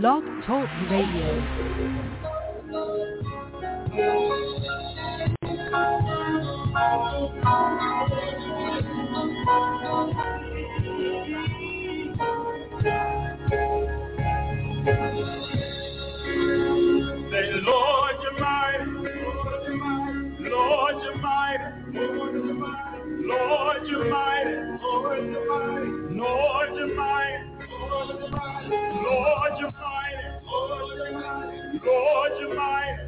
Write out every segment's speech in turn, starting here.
Blog Talk Radio. Lord, you're mighty. Lord, you're mighty.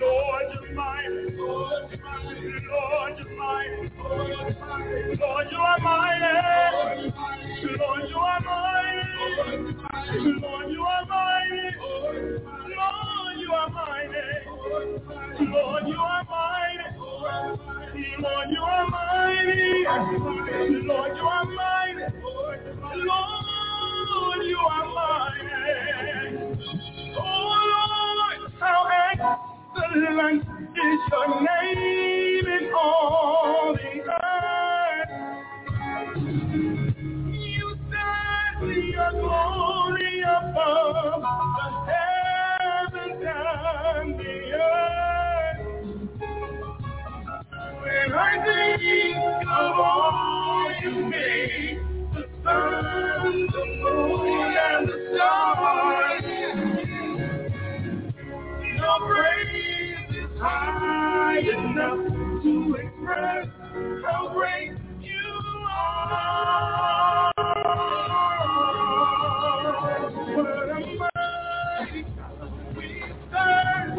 Lord, you're mighty. Lord, you're mighty. Lord, you're mighty. Lord, you are mighty. Lord, you are mighty. Lord, you are mighty. Lord, you are mighty. Lord, you are mighty. Lord, you are mighty. Lord, you are mighty. You are. Oh, Lord, how is your name the earth. You your glory above the heavens and the earth. When I think of all you made, the moon, and the stars, no praise is high enough to express how great you are. What a we serve.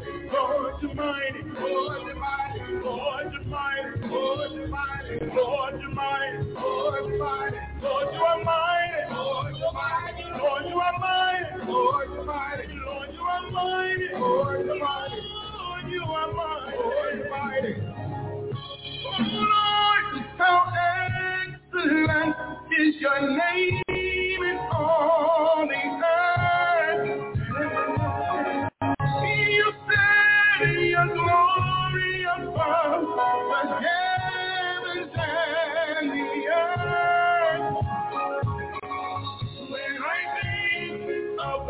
Lord, you're mighty. Lord, you're mighty. Lord, you're mighty. Lord, you're mighty. Lord, you're mighty. Lord, you're mighty. Lord, you are mighty. Lord, you're mighty. Oh, Lord, how excellent is your name in all the earth.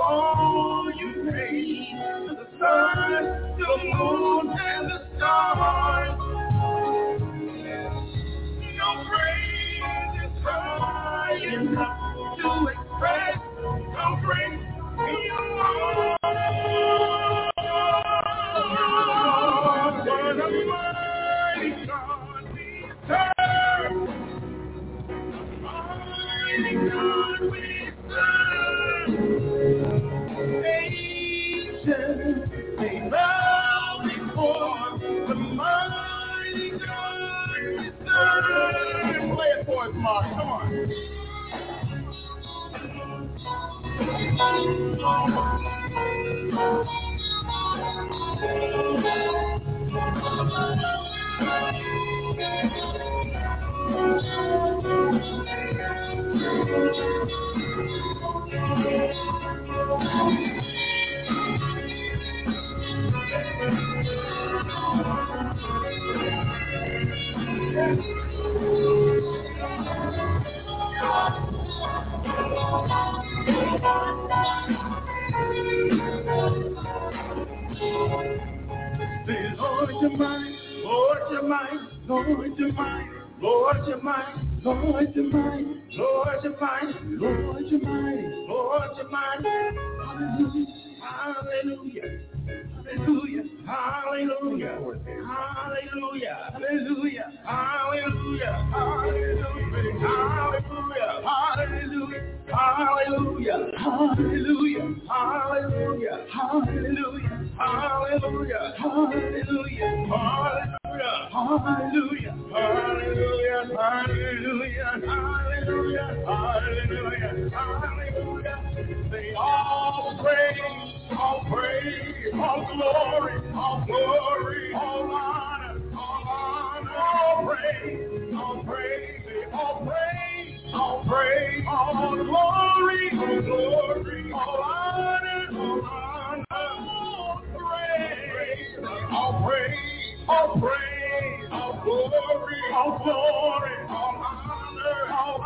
All you made, to the sun, the moon, and the stars, no praise is high enough to express how great you are. boys mark. Come on. Say, Lord, you're mine, Lord, you're mine, Lord, you're mine, Lord, you're mine, Lord, you're mine, Lord, you're mine, Lord, you're mine, Lord, you're mine. Hallelujah. Hallelujah. Hallelujah. Hallelujah. Hallelujah. Hallelujah. Hallelujah. Hallelujah. Hallelujah. Hallelujah. Hallelujah. Hallelujah. Hallelujah. Hallelujah. Hallelujah. Hallelujah. Hallelujah. Hallelujah. Hallelujah. Hallelujah. Hallelujah. Hallelujah. Hallelujah. Say all praise, all praise, all glory, all glory, all honor, all honor, all praise, all praise, all praise, all praise, all glory, all glory, all honor, all praise all praise, all glory, all glory, all honor, all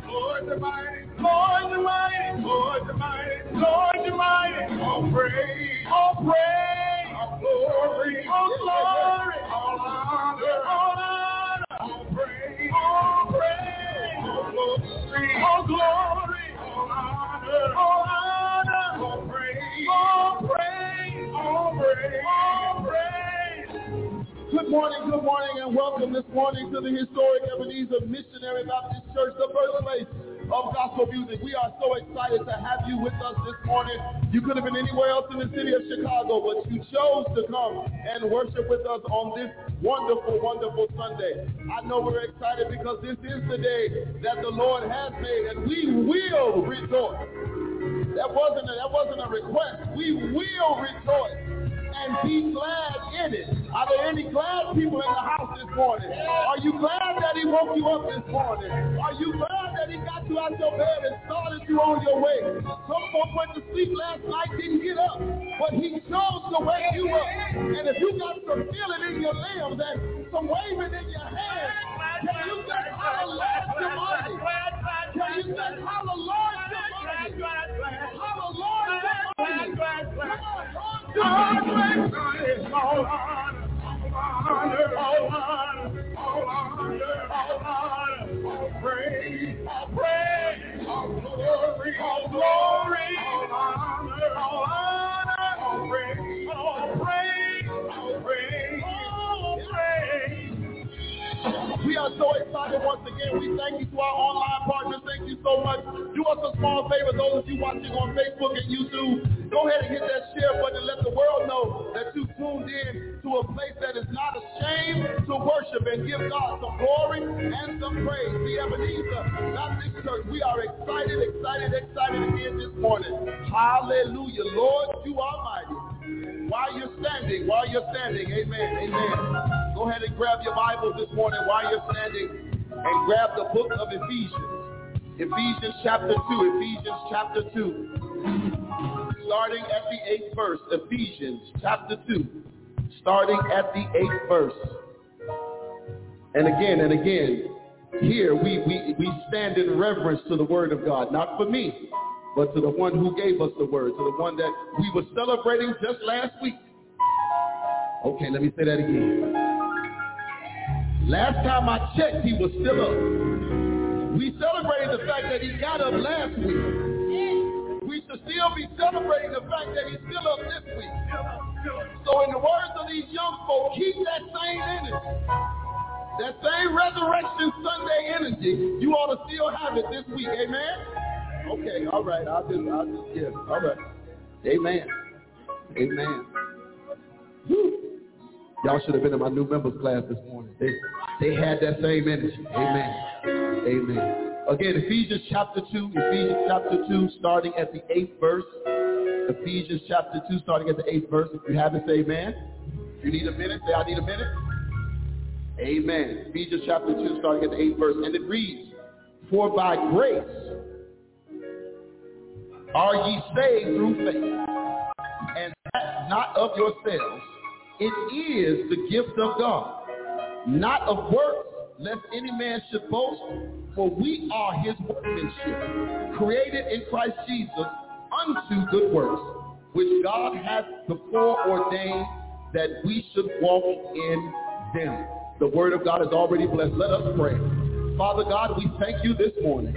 Lord the mighty, Lord the mighty, Lord the mighty, all praise, all praise, all glory, all glory, all honor, all honor, all praise, all praise, all glory, all glory, all honor, all honor, all praise, all praise, all praise, all praise. Good morning, good morning, and welcome this morning to the historic Ebenezer Missionary Baptist Church, the birthplace of gospel music. We are so excited to have you with us this morning. You could have been anywhere else in the city of Chicago, but you chose to come and worship with us on this wonderful, wonderful Sunday. I know we're excited because this is the day that the Lord has made, and we will rejoice. That wasn't a, that wasn't a request. We will rejoice and be glad in it. Are there any glad people in the house this morning? Are you glad that he woke you up this morning? Are you glad that he got you out your bed and started you on your way? Some folks went to sleep last night, didn't get up, but he chose to wake you up. And if you got some feeling in your limbs and some waving in your hands, can you hallelujah to money? Can you to money? Hallelujah to money? Lord, all praise, all praise, all glory, all glory, all honor, all honor, all praise, all praise, all praise, all praise. We are so excited once again. We thank you to our online partners. Thank you so much. Do us a small favor, those of you watching on Facebook and YouTube, go ahead and hit that share button and let the world know that you tuned in to a place that is not ashamed to worship and give God some glory and some praise. The Ebenezer Baptist Church, we are excited, excited, excited again this morning. Hallelujah. Lord, you are mighty. While you're standing, while you're standing, amen, amen. Go ahead and grab your Bible this morning while you're standing and grab the book of Ephesians. Ephesians chapter 2, Ephesians chapter 2. Starting at the eighth verse, Ephesians chapter 2, starting at the eighth verse. And again and again, here we, we, we stand in reverence to the word of God, not for me, but to the one who gave us the word, to the one that we were celebrating just last week. Okay, let me say that again. Last time I checked, he was still up. We celebrated the fact that he got up last week. Should still be celebrating the fact that he's still up this week. So in the words of these young folk, keep that same energy. That same Resurrection Sunday energy, you ought to still have it this week. Amen? Okay, all right. I'll just, I'll just, yeah, all right. Amen. Amen. Y'all should have been in my new members class this morning. They, they had that same energy. Amen. Amen. Again, Ephesians chapter 2, Ephesians chapter 2, starting at the 8th verse. Ephesians chapter 2, starting at the 8th verse. If you have it, say amen. If you need a minute, say I need a minute. Amen. Ephesians chapter 2, starting at the 8th verse. And it reads, For by grace are ye saved through faith, and that not of yourselves. It is the gift of God, not of works, lest any man should boast. For we are his workmanship, created in Christ Jesus unto good works, which God hath before ordained that we should walk in them. The word of God is already blessed. Let us pray. Father God, we thank you this morning.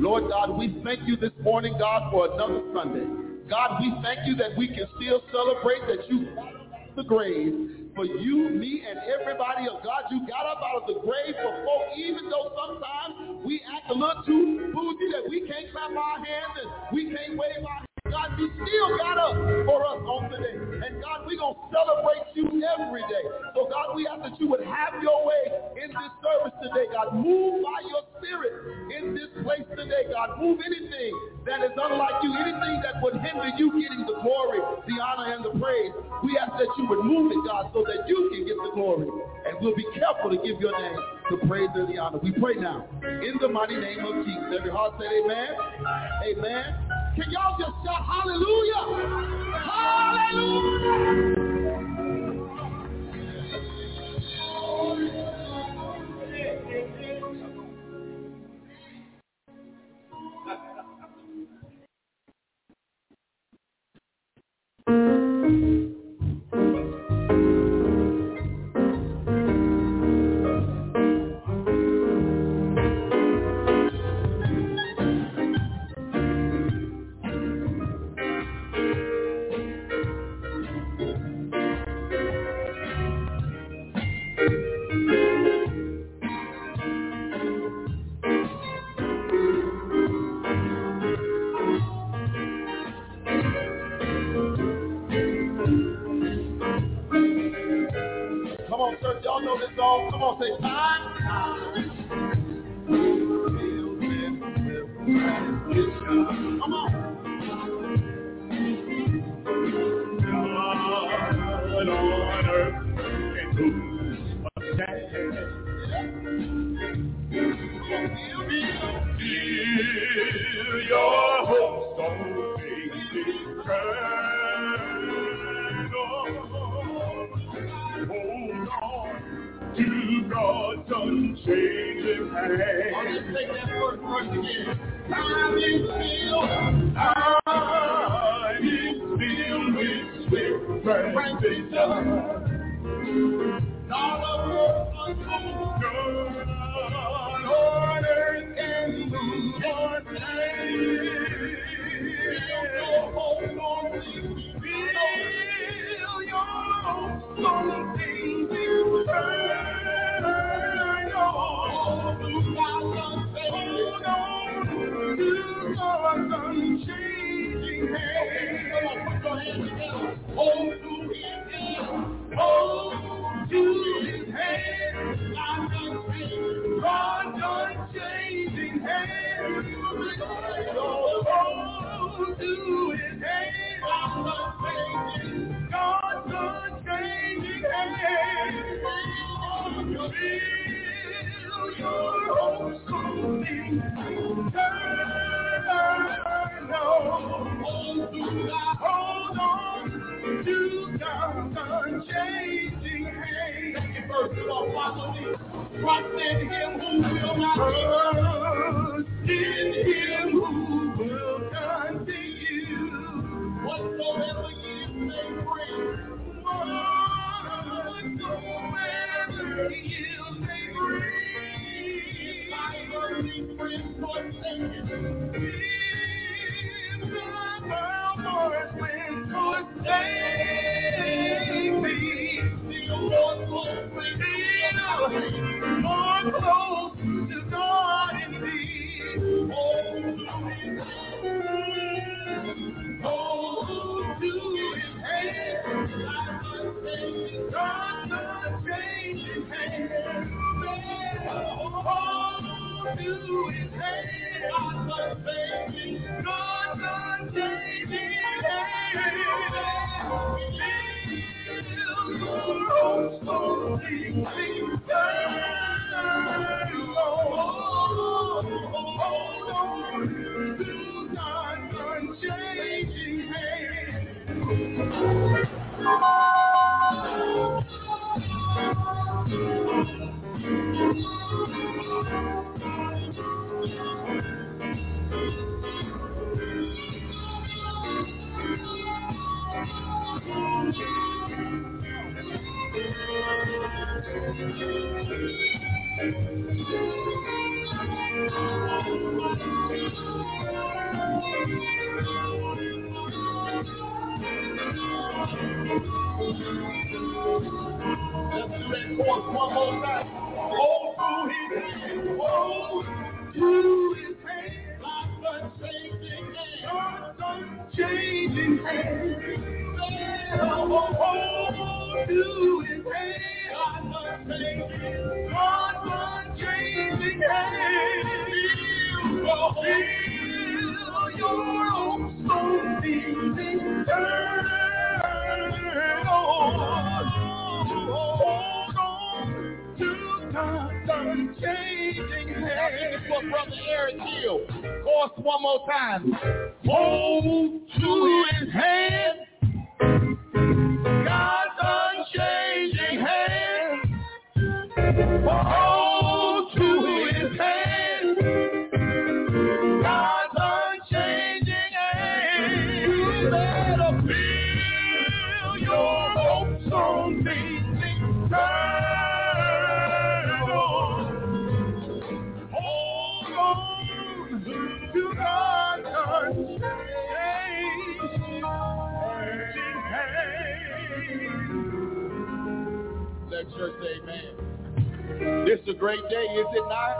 Lord God, we thank you this morning, God, for another Sunday. God, we thank you that we can still celebrate that you the grave for you, me, and everybody of God. You got up out of the grave for folk, even though sometimes we act a little too bougie that we can't clap our hands and we can't wave our. God, you still got up for us on today. And God, we're going to celebrate you every day. So God, we ask that you would have your way in this service today. God, move by your spirit in this place today. God, move anything that is unlike you, anything that would hinder you getting the glory, the honor, and the praise. We ask that you would move it, God, so that you can get the glory. And we'll be careful to give your name the praise and the honor. We pray now in the mighty name of Jesus. Every heart said amen. Amen. Can y'all just shout hallelujah? Hallelujah! Brother Eric Hill. Chorus one more time. Hold to his hand. This is a great day, is it not?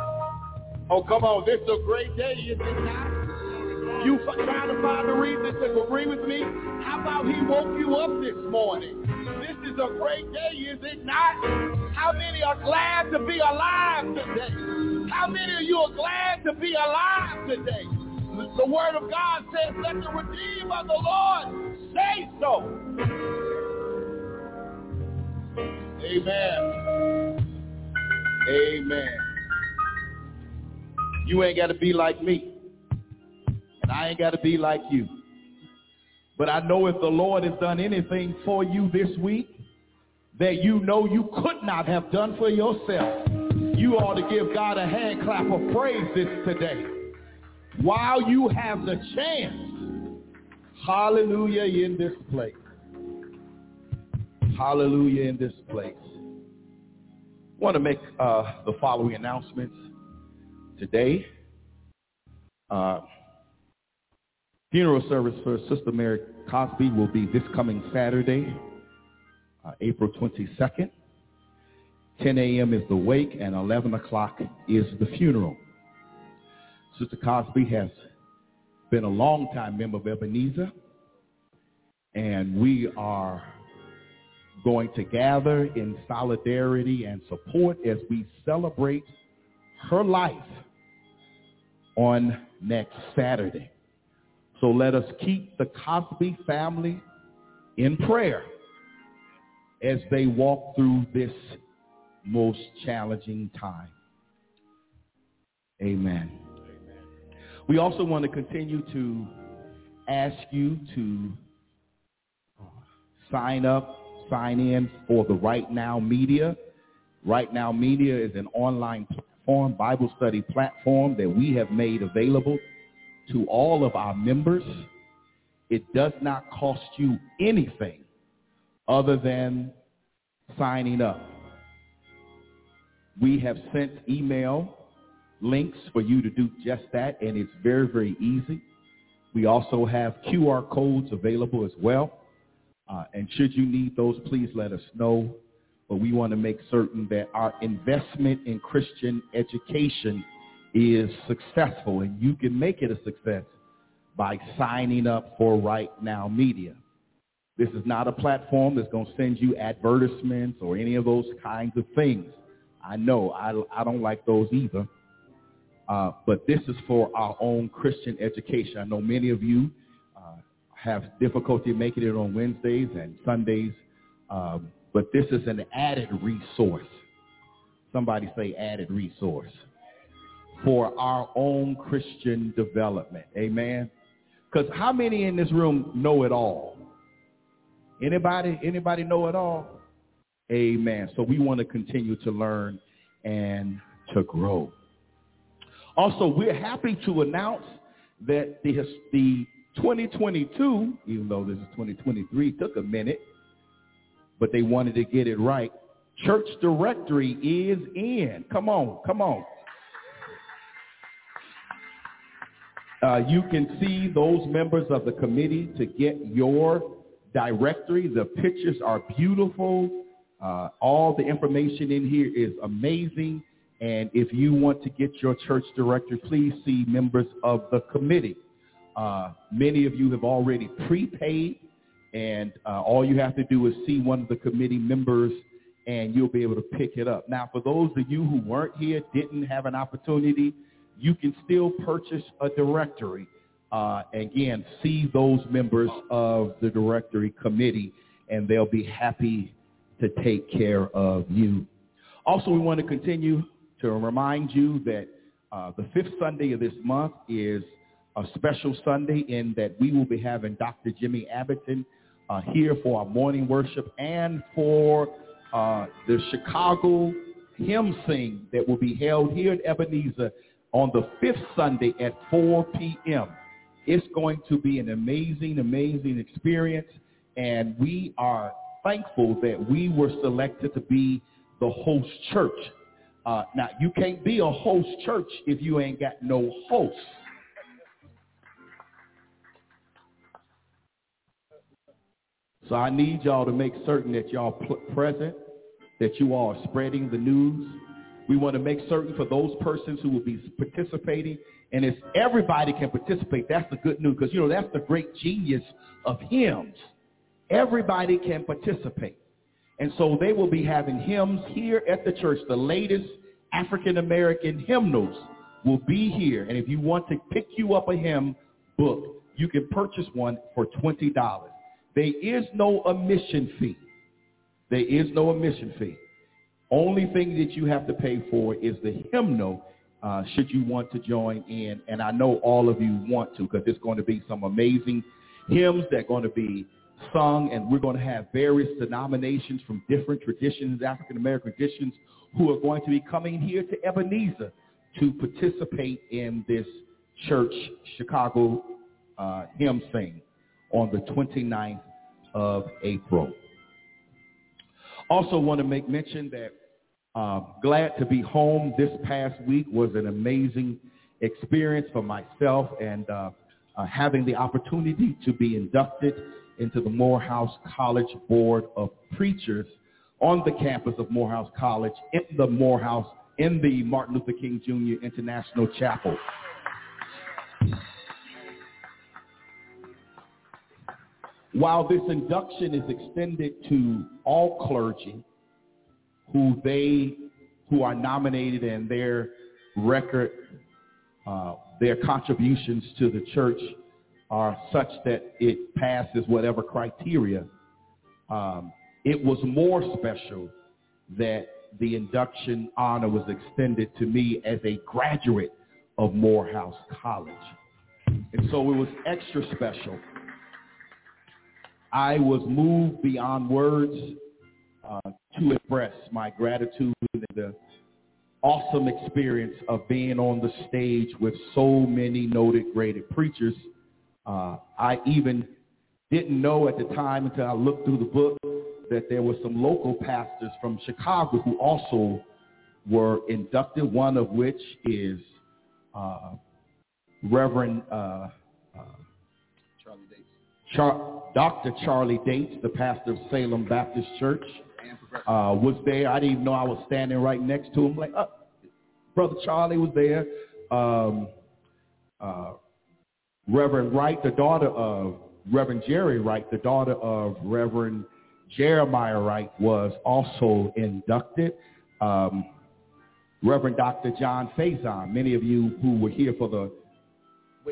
Oh, come on. This is a great day, is it not? You trying to find a reason to agree with me? How about he woke you up this morning? This is a great day, is it not? How many are glad to be alive today? How many of you are glad to be alive today? The word of God says, let the redeemed of the Lord say so. Amen. Amen. You ain't got to be like me. And I ain't got to be like you. But I know if the Lord has done anything for you this week that you know you could not have done for yourself, you ought to give God a hand clap of praise this today. While you have the chance, hallelujah in this place. Hallelujah in this place. Want to make uh, the following announcements today. Uh, funeral service for Sister Mary Cosby will be this coming Saturday, uh, April 22nd. 10 a.m. is the wake and 11 o'clock is the funeral. Sister Cosby has been a longtime member of Ebenezer, and we are going to gather in solidarity and support as we celebrate her life on next Saturday. So let us keep the Cosby family in prayer as they walk through this most challenging time. Amen. We also want to continue to ask you to sign up, sign in for the Right Now Media. Right Now Media is an online platform, Bible study platform that we have made available to all of our members. It does not cost you anything other than signing up. We have sent email links for you to do just that, and it's very, very easy. We also have QR codes available as well. Uh, and should you need those, please let us know. But we want to make certain that our investment in Christian education is successful, and you can make it a success by signing up for Right Now Media. This is not a platform that's going to send you advertisements or any of those kinds of things. I know I, I don't like those either. Uh, but this is for our own Christian education. I know many of you have difficulty making it on Wednesdays and Sundays, um, but this is an added resource. Somebody say added resource for our own Christian development. Amen. Because how many in this room know it all? Anybody? Anybody know it all? Amen. So we want to continue to learn and to grow. Also, we're happy to announce that the, the 2022, even though this is 2023, took a minute, but they wanted to get it right. Church directory is in. Come on, come on. Uh, you can see those members of the committee to get your directory. The pictures are beautiful. Uh, all the information in here is amazing. And if you want to get your church directory, please see members of the committee. Uh, many of you have already prepaid, and uh, all you have to do is see one of the committee members, and you'll be able to pick it up. Now, for those of you who weren't here, didn't have an opportunity, you can still purchase a directory. Uh, again, see those members of the directory committee, and they'll be happy to take care of you. Also, we want to continue to remind you that uh, the fifth Sunday of this month is a special Sunday in that we will be having Dr. Jimmy Abbington uh, here for our morning worship and for uh, the Chicago hymn sing that will be held here in Ebenezer on the fifth Sunday at 4 p.m. It's going to be an amazing, amazing experience, and we are thankful that we were selected to be the host church. Uh, now, you can't be a host church if you ain't got no hosts. So I need y'all to make certain that y'all present, that you all are spreading the news, we want to make certain for those persons who will be participating, and if everybody can participate, that's the good news, because, you know, that's the great genius of hymns. Everybody can participate. And so they will be having hymns here at the church. The latest African-American hymnals will be here. And if you want to pick you up a hymn book, you can purchase one for $20. There is no admission fee. There is no admission fee. Only thing that you have to pay for is the hymnal uh, should you want to join in. And I know all of you want to because there's going to be some amazing hymns that are going to be sung. And we're going to have various denominations from different traditions, African-American traditions, who are going to be coming here to Ebenezer to participate in this church Chicago uh, hymn sing on the 29th of April. Also want to make mention that uh, glad to be home this past week was an amazing experience for myself and uh, uh, having the opportunity to be inducted into the Morehouse College Board of Preachers on the campus of Morehouse College in the Morehouse, in the Martin Luther King Jr. International Chapel. While this induction is extended to all clergy who they who are nominated and their record, uh, their contributions to the church are such that it passes whatever criteria. Um, it was more special that the induction honor was extended to me as a graduate of Morehouse College. And so it was extra special I was moved beyond words uh, to express my gratitude and the awesome experience of being on the stage with so many noted graded preachers. Uh, I even didn't know at the time until I looked through the book that there were some local pastors from Chicago who also were inducted, one of which is uh, Reverend uh, uh Char- Dr. Charlie Dates, the pastor of Salem Baptist Church, uh, was there. I didn't even know I was standing right next to him. Like, uh, Brother Charlie was there. Um, uh, Reverend Wright, the daughter of Reverend Jerry Wright, the daughter of Reverend Jeremiah Wright, was also inducted. Um, Reverend Dr. John Faison, many of you who were here for the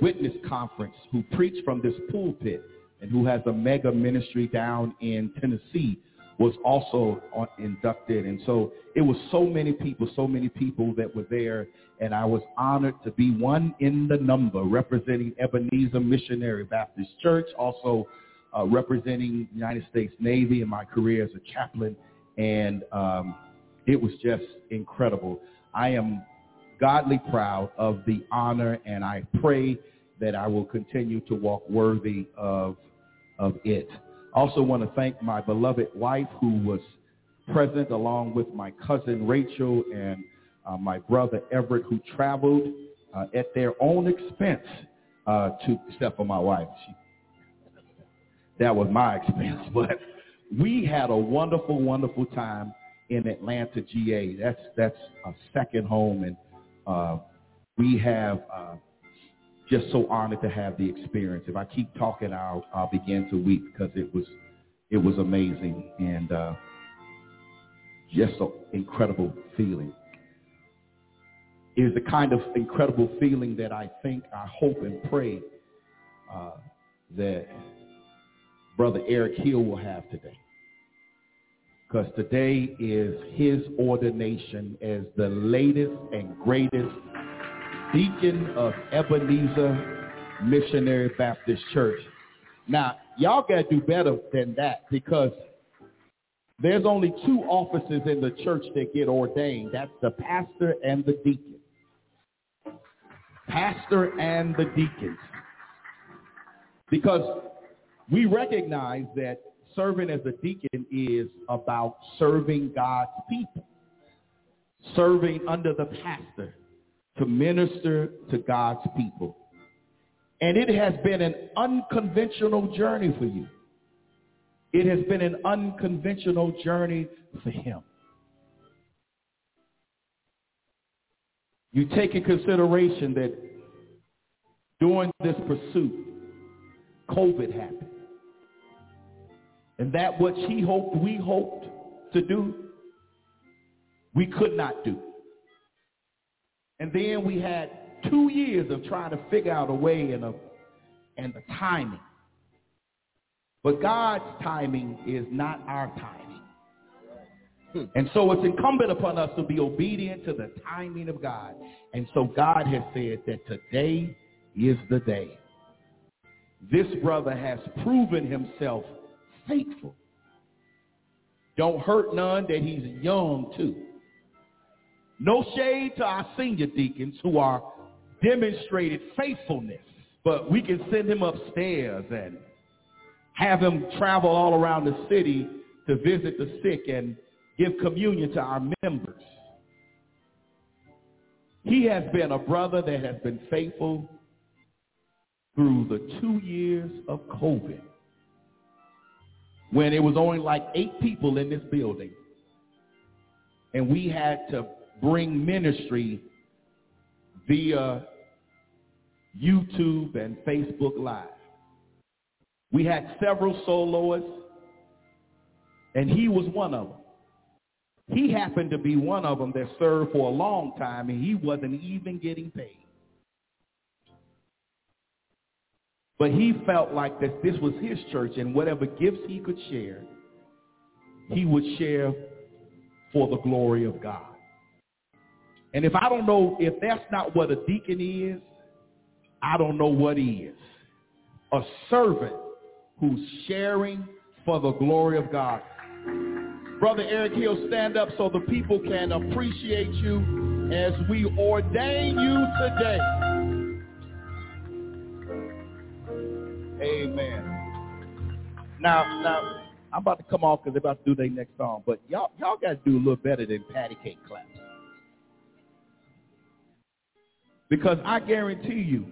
witness conference, who preached from this pulpit and who has a mega ministry down in Tennessee, was also inducted. And so it was so many people, so many people that were there. And I was honored to be one in the number representing Ebenezer Missionary Baptist Church, also uh, representing United States Navy in my career as a chaplain. And um, it was just incredible. I am godly proud of the honor, and I pray that I will continue to walk worthy of, of it. Also want to thank my beloved wife who was present along with my cousin Rachel and uh, my brother Everett who traveled uh, at their own expense uh, to, except for my wife. She, that was my expense, but we had a wonderful, wonderful time in Atlanta, GA. That's that's a second home, and uh, we have uh, just so honored to have the experience. If I keep talking, I'll I'll begin to weep because it was it was amazing and uh, just an incredible feeling. It is the kind of incredible feeling that I think, I hope, and pray uh, that Brother Eric Hill will have today because today is his ordination as the latest and greatest deacon of Ebenezer Missionary Baptist Church. Now, y'all got to do better than that because there's only two offices in the church that get ordained. That's the pastor and the deacon. Pastor and the deacons. Because we recognize that serving as a deacon is about serving God's people, serving under the pastor to minister to God's people. And it has been an unconventional journey for you. It has been an unconventional journey for him. You take in consideration that during this pursuit, COVID happened. And that which he hoped we hoped to do, we could not do. And then we had two years of trying to figure out a way and, a, and the timing. But God's timing is not our timing. Hmm. And so it's incumbent upon us to be obedient to the timing of God. And so God has said that today is the day. This brother has proven himself faithful. Don't hurt none that he's young too. No shade to our senior deacons who are demonstrated faithfulness, but we can send him upstairs and have him travel all around the city to visit the sick and give communion to our members. He has been a brother that has been faithful through the two years of COVID when it was only like eight people in this building. And we had to bring ministry via YouTube and Facebook Live. We had several soloists, and he was one of them. He happened to be one of them that served for a long time, and he wasn't even getting paid. But he felt like that this was his church and whatever gifts he could share, he would share for the glory of God. And if I don't know, if that's not what a deacon is, I don't know what is. A servant who's sharing for the glory of God. Brother Eric Hill, stand up so the people can appreciate you as we ordain you today. Amen. Now, now I'm about to come off because they're about to do their next song, but y'all y'all got to do a little better than patty cake claps. Because I guarantee you,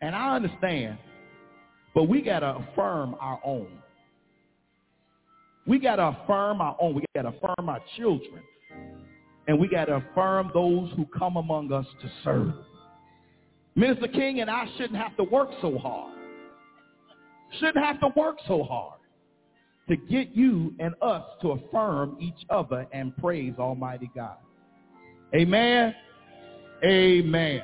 and I understand, but we got to affirm our own. We got to affirm our own. We got to affirm our children. And we got to affirm those who come among us to serve. Minister King and I shouldn't have to work so hard shouldn't have to work so hard to get you and us to affirm each other and praise Almighty God. Amen. Amen.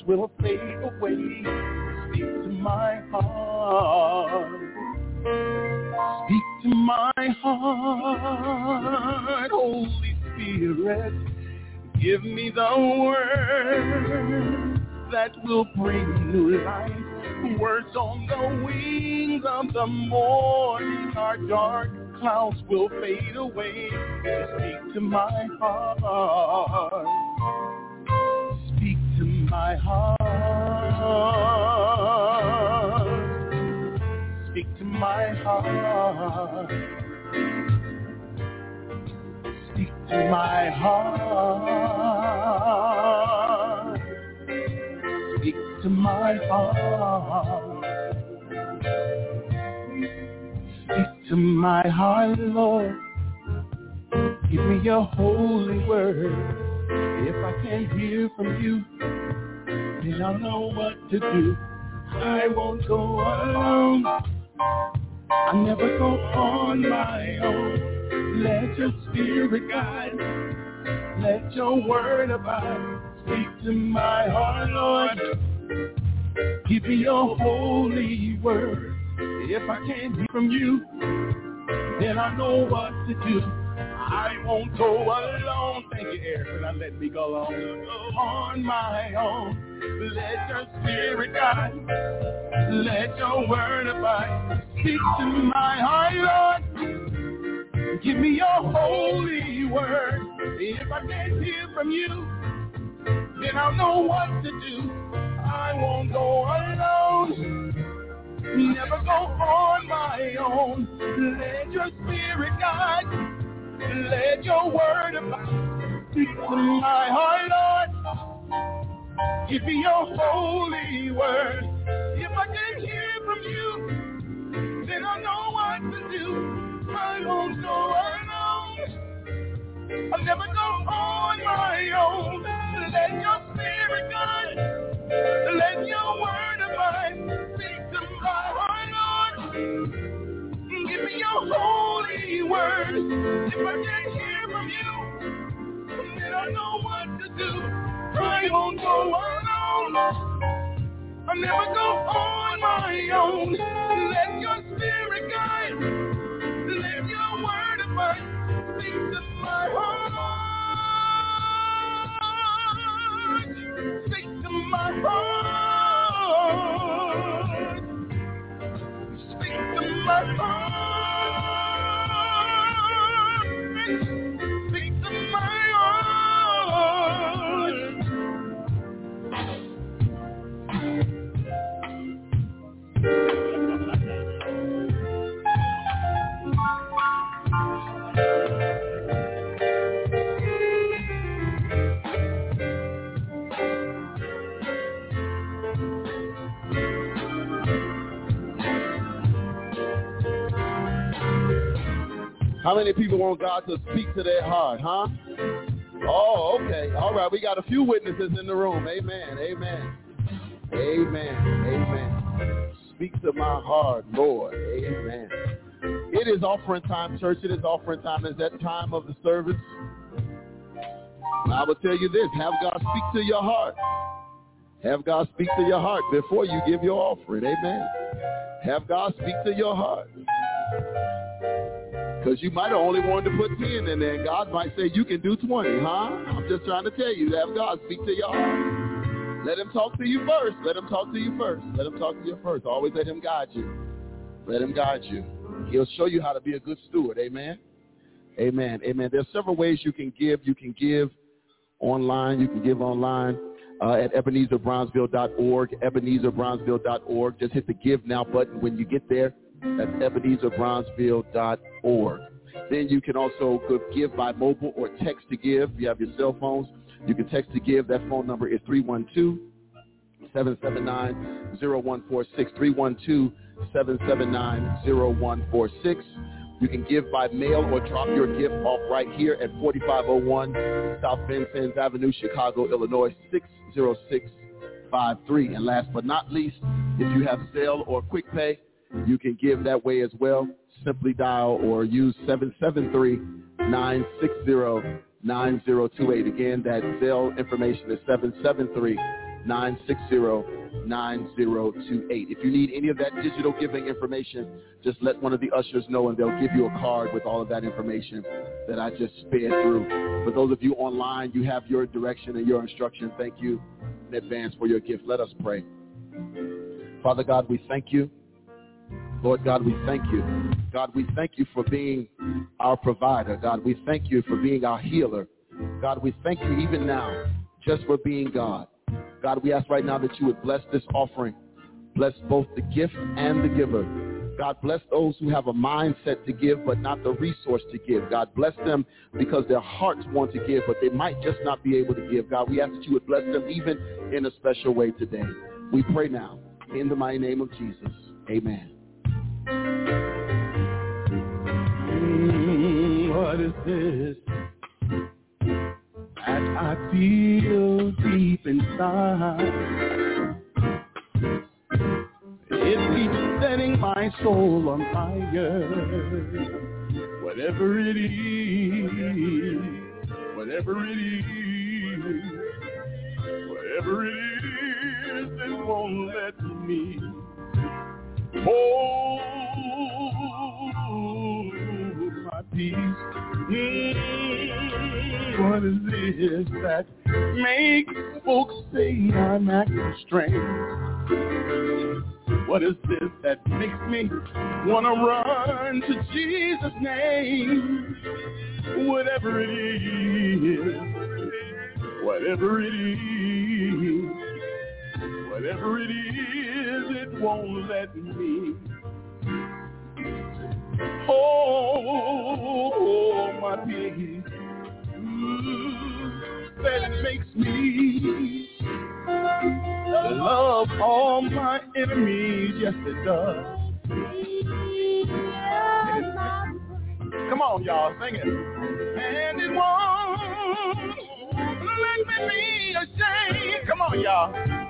Clouds will fade away. Speak to my heart. Speak to my heart, Holy Spirit. Give me the word that will bring new life. Words on the wings of the morning. Our dark clouds will fade away. Speak to my heart. My heart. Speak to my heart. Speak to my heart. Speak to my heart. Speak to my heart, Lord. Give me your holy word. If I can't hear from you, then I'll know what to do. I won't go alone. I never go on my own. Let your spirit guide. Let your word abide. Speak to my heart, Lord. Give me your holy word. If I can't hear from you, then I know what to do. I won't go alone. Thank you, Eric, for not letting me go alone. On my own. Let your spirit guide. Let your word abide. Speak to my heart, Lord. Give me your holy word. If I can't hear from you, then I'll know what to do. I won't go alone. Never go on my own. Let your spirit guide. Let your word abide. Speak to my heart, Lord. Give me your holy word. If I can't hear from you, then I know what to do. I won't go alone. I'll never go on my own. Let your spirit guide. Let your word abide. Speak to my heart, Lord. Give me your holy word. If I can't hear from you, I know what to do. I won't go alone. I'll never go on my own. Let your spirit guide. Let your word abide. Speak to my heart. Speak to my heart. Speak to my heart. How many people want God to speak to their heart, huh? Oh, okay. All right. We got a few witnesses in the room. Amen. Amen. Amen. Amen. Speak to my heart, Lord. Amen. It is offering time, church. It is offering time. Is that time of the service I will tell you this, have God speak to your heart. Have God speak to your heart before you give your offering. Amen. Have God speak to your heart. Because you might have only wanted to put 10 in there, and God might say, you can do 20, huh? I'm just trying to tell you, have God speak to your heart. Let him talk to you first. Let him talk to you first. Let him talk to you first. Always let him guide you. Let him guide you. He'll show you how to be a good steward. Amen. Amen. Amen. There's several ways you can give. You can give online. You can give online uh, at ebenezerbronzeville.org, ebenezerbronzeville.org. Just hit the Give Now button when you get there. That's ebenezerbronzeville.org. Then you can also give by mobile or text to give. If you have your cell phones, you can text to give. That phone number is 312-779-0146, 312-779-0146. You can give by mail or drop your gift off right here at 4501 South Vincennes Avenue, Chicago, Illinois, 60653. And last but not least, if you have Zelle or QuickPay, you can give that way as well. Simply dial or use 773-960-9028. Again, that Zelle information is 773-960-9028. If you need any of that digital giving information, just let one of the ushers know and they'll give you a card with all of that information that I just sped through. For those of you online, you have your direction and your instruction. Thank you in advance for your gift. Let us pray. Father God, we thank you. Lord God, we thank you. God, we thank you for being our provider. God, we thank you for being our healer. God, we thank you even now just for being God. God, we ask right now that you would bless this offering. Bless both the gift and the giver. God, bless those who have a mindset to give but not the resource to give. God, bless them because their hearts want to give, but they might just not be able to give. God, we ask that you would bless them even in a special way today. We pray now in the mighty name of Jesus. Amen. Mm, what is this that I feel deep inside? It keeps setting my soul on fire. Whatever it is, whatever it is, whatever it is, it won't let me hold my peace. Mm, what is this that makes folks say I'm acting strange? What is this that makes me want to run to Jesus' name? Whatever it is, whatever it is, whatever it is, it won't let me hold my peace. Ooh, mm, that makes me love all my enemies. Yes, it does. Come on, y'all, sing it. And it won't let me be ashamed. Come on, y'all.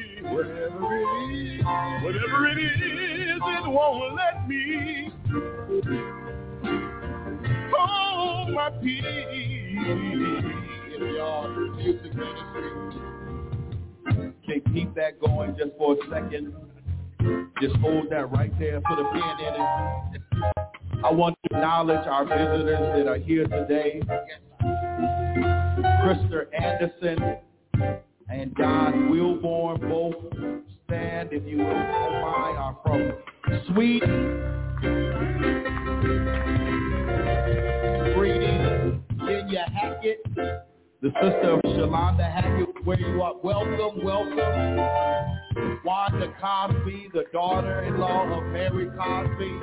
whatever it is, whatever it is, it won't let me hold my peace. Okay, keep that going just for a second. Just hold that right there. Put a pin in it. I want to acknowledge our visitors that are here today. Krista Anderson and John Wilborn both stand, if you don't mind, are from Sweden. Greetings, Kenya Hackett, the sister of Shalonda Hackett, where you are. Welcome, welcome. Wanda Cosby, the daughter-in-law of Mary Cosby.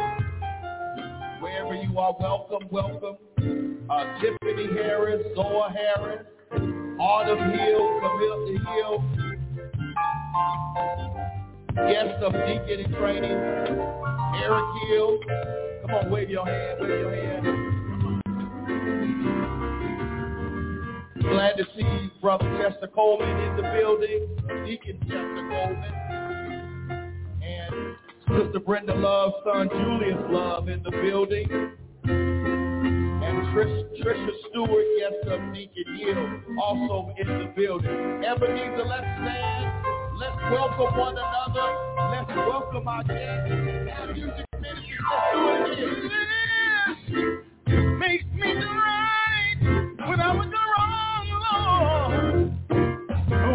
Wherever you are, welcome, welcome. Uh, Tiffany Harris, Zoa Harris, Autumn Hill, Camilla Hill. guest of deacon in training, Eric Hill. Come on, wave your hand, wave your hand. Glad to see Brother Chester Coleman in the building, Deacon Chester Coleman, and Sister Brenda Love, son Julius Love in the building, Trish, Trisha Stewart, guest of Deacon Hill, also in the building. Ebenezer, let's stand. Let's welcome one another. Let's welcome our guests. Our music ministry. Let's do it again. Makes me right when I was wrong, Lord.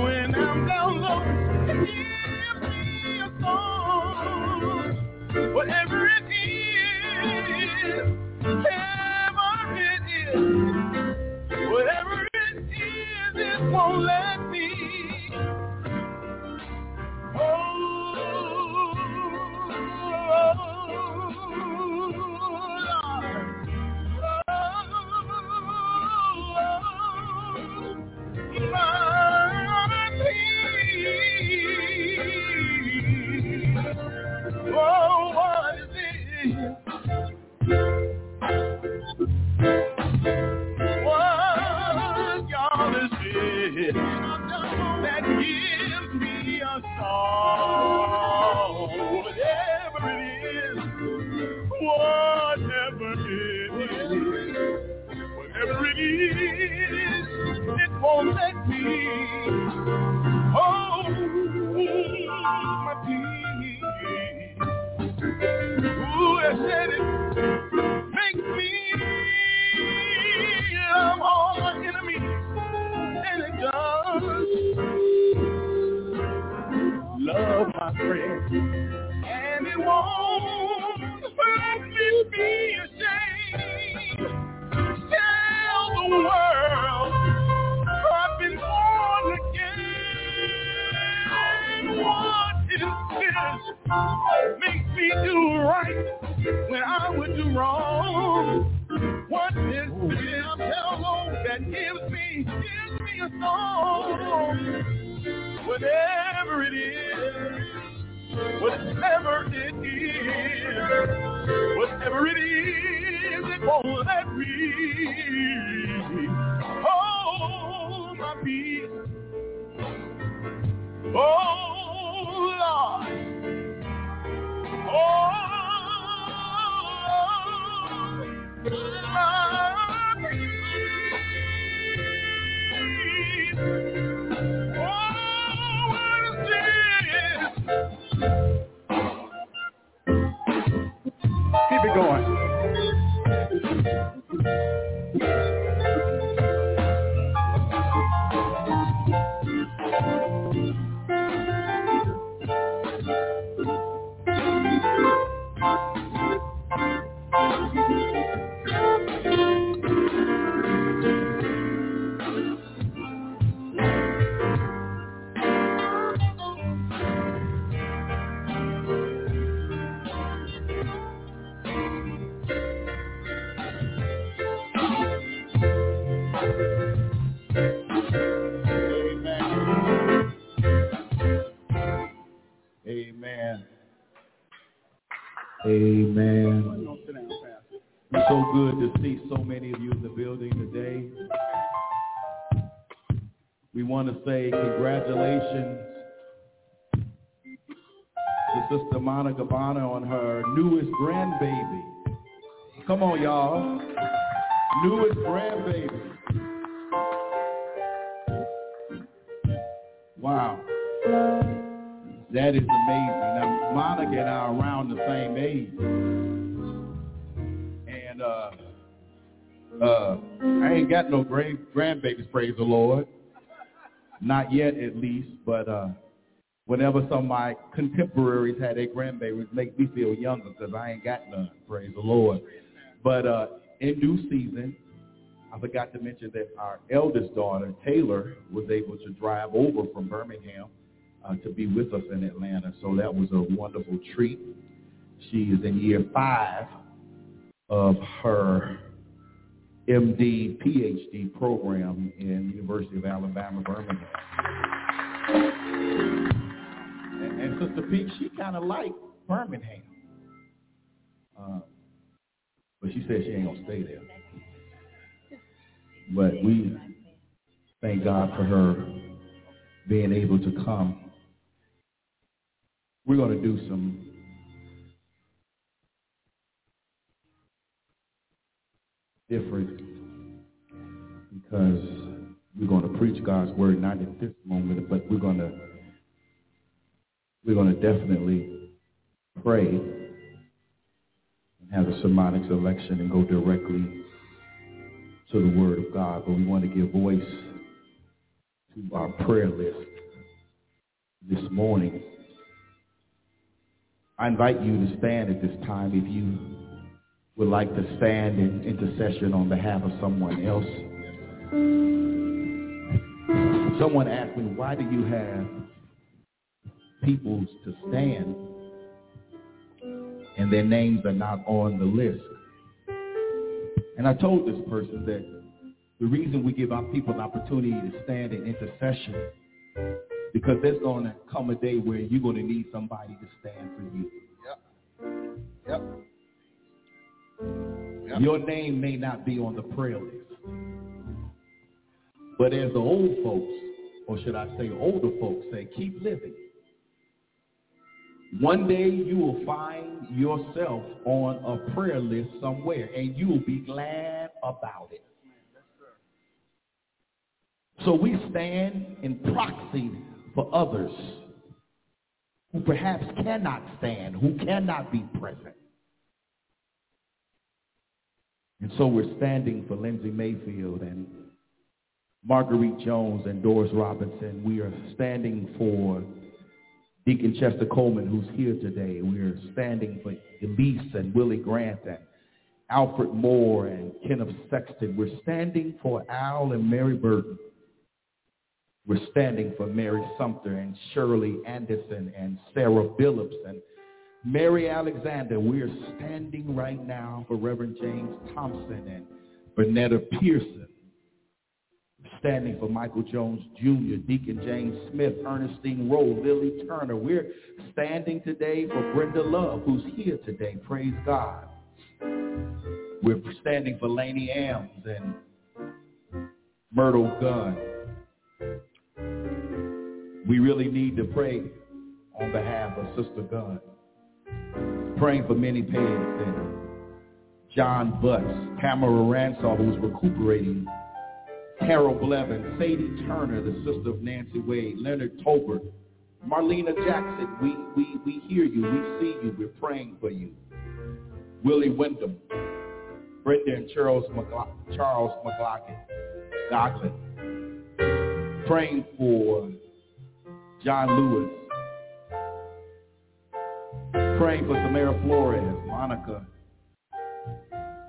When I'm down low, give me a song. Whatever won't let Come on, y'all. Newest grandbaby. Wow. That is amazing. Now, Monica and I are around the same age. And uh, uh, I ain't got no grand grandbabies, praise the Lord. Not yet, at least. But uh, whenever some of my contemporaries had their grandbabies, make me feel younger because I ain't got none, praise the Lord. But uh, in due season, I forgot to mention that our eldest daughter, Taylor, was able to drive over from Birmingham uh, to be with us in Atlanta. So that was a wonderful treat. She is in year five of her MD, PhD program in University of Alabama, Birmingham. And, and Sister Peach, she kind of like Birmingham. Uh, but she said she ain't to stay there. But we thank God for her being able to come. We're to do some different because we're going to preach God's word not at this moment, but we're going to we're going to definitely pray have a sermonic selection and go directly to the word of God. But we want to give voice to our prayer list this morning. I invite you to stand at this time if you would like to stand in intercession on behalf of someone else. Someone asked me, why do you have people to stand and their names are not on the list? And I told this person that the reason we give our people an opportunity to stand in intercession because there's going to come a day where you're going to need somebody to stand for you. Yep. Yep. Your name may not be on the prayer list. But as the old folks, or should I say older folks say, keep living. One day you will find yourself on a prayer list somewhere and you will be glad about it. So we stand in proxy for others who perhaps cannot stand, who cannot be present. And so we're standing for Lindsay Mayfield and Marguerite Jones and Doris Robinson. We are standing for Deacon Chester Coleman, who's here today. We are standing for Elise and Willie Grant and Alfred Moore and Kenneth Sexton. We're standing for Al and Mary Burton. We're standing for Mary Sumter and Shirley Anderson and Sarah Phillips and Mary Alexander. We're standing right now for Reverend James Thompson and Bernetta Pearson. Standing for Michael Jones Jr., Deacon James Smith, Ernestine Rowe, Lily Turner. We're standing today for Brenda Love, who's here today. Praise God. We're standing for Laney Ames and Myrtle Gunn. We really need to pray on behalf of Sister Gunn. Praying for Minnie Peggs and John Butts, Tamara Ransall, who's recuperating, Carol Blevin, Sadie Turner, the sister of Nancy Wade, Leonard Tolbert, Marlena Jackson. We, we, we hear you. We see you. We're praying for you. Willie Wyndham, Brenda and Charles, McLaughlin, Charles McLaughlin. Praying for John Lewis. Praying for Samara Flores, Monica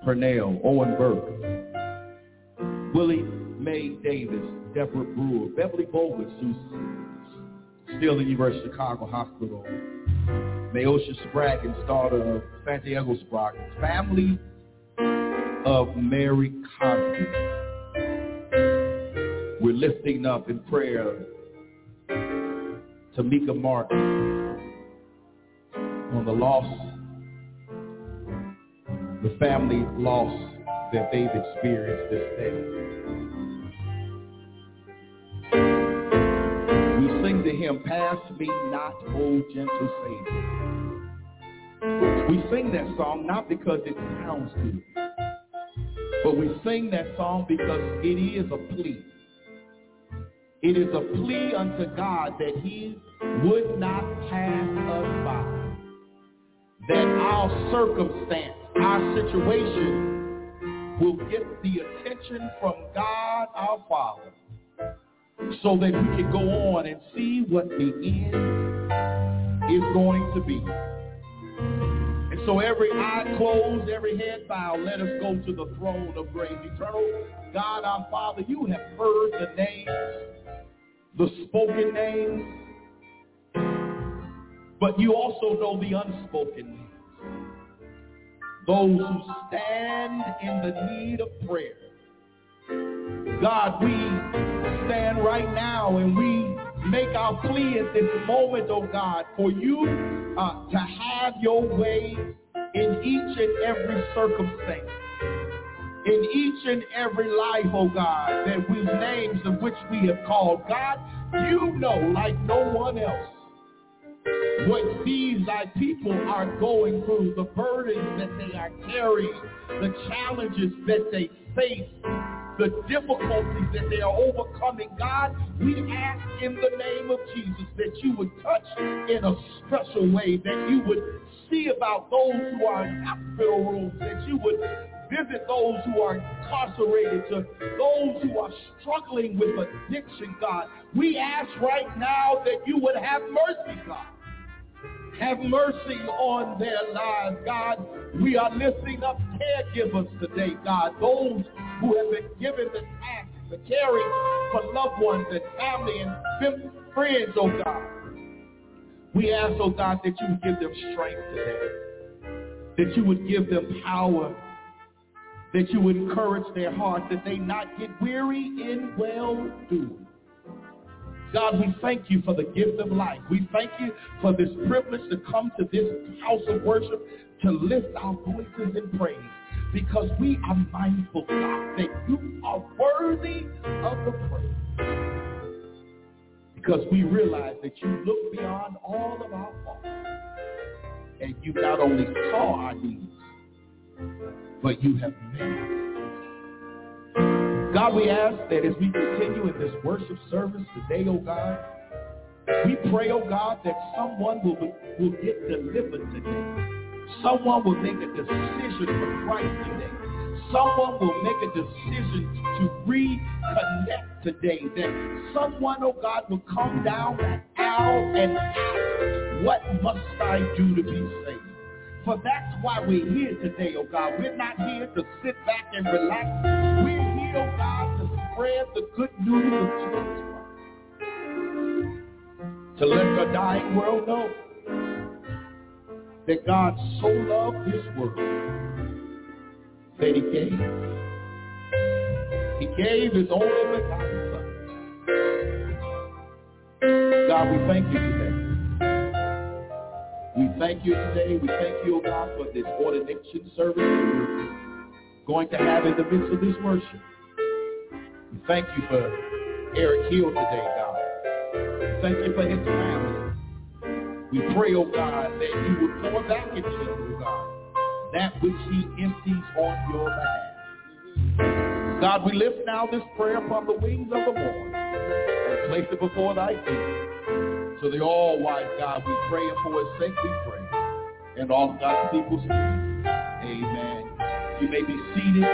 Pernell, Owen Burke, Willie Mae Davis, Deborah Brewer, Beverly Bogus, who's still in the University of Chicago Hospital, Maosha Spraggins, daughter of Santiago Spraggins, family of Mary Cosby. We're lifting up in prayer Tamika Martin on the loss, the family loss that they've experienced this day. Him, pass me not, O gentle Savior. We sing that song not because it sounds good, but we sing that song because it is a plea. It is a plea unto God that he would not pass us by. That our circumstance, our situation will get the attention from God our Father so that we can go on and see what the end is going to be. And so every eye closed, every head bowed, let us go to the throne of grace. Eternal God our Father, you have heard the names the spoken names, but you also know the unspoken names. Those who stand in the need of prayer. God, we stand right now and we make our plea at this moment, oh God, for you uh, to have your way in each and every circumstance, in each and every life, oh God, that we names of which we have called. God, you know like no one else what these thy people are going through, the burdens that they are carrying, the challenges that they face, the difficulties that they are overcoming. God, we ask in the name of Jesus that you would touch in a special way, that you would see about those who are in hospital rooms, that you would visit those who are incarcerated, to those who are struggling with addiction, God. We ask right now that you would have mercy, God. Have mercy on their lives, God. We are lifting up caregivers today, God. Those who have been given the task to carry for loved ones and family and friends, oh God. We ask, oh God, that you would give them strength today. That you would give them power. That you would encourage their hearts, that they not get weary in well-doing. God, we thank you for the gift of life. We thank you for this privilege to come to this house of worship to lift our voices in praise because we are mindful, God, that you are worthy of the praise. Because we realize that you look beyond all of our faults and you not only saw our needs, but you have made us. God, we ask that as we continue in this worship service today, oh God, we pray, oh God, that someone will, will get delivered today. Someone will make a decision for Christ today. Someone will make a decision to reconnect today. That someone, oh God, will come down that aisle and ask, what must I do to be saved? For that's why we're here today, oh God. We're not here to sit back and relax. We're here, oh God, to spread the good news of Jesus Christ. To let the dying world know that God so loved this world that he gave. He gave his only begotten son. God, we thank you today. We thank you today. We thank you, oh God, for this ordination service that we're going to have in the midst of this worship. We thank you for Eric Hill today, God. Thank you for his. We pray, oh God, that you would pour back into him, oh God, that which he empties on your behalf. God, we lift now this prayer from the wings of the morning and place it before thy feet. To the all-wise God, we pray and for his sake we pray. And all God's people say, amen. You may be seated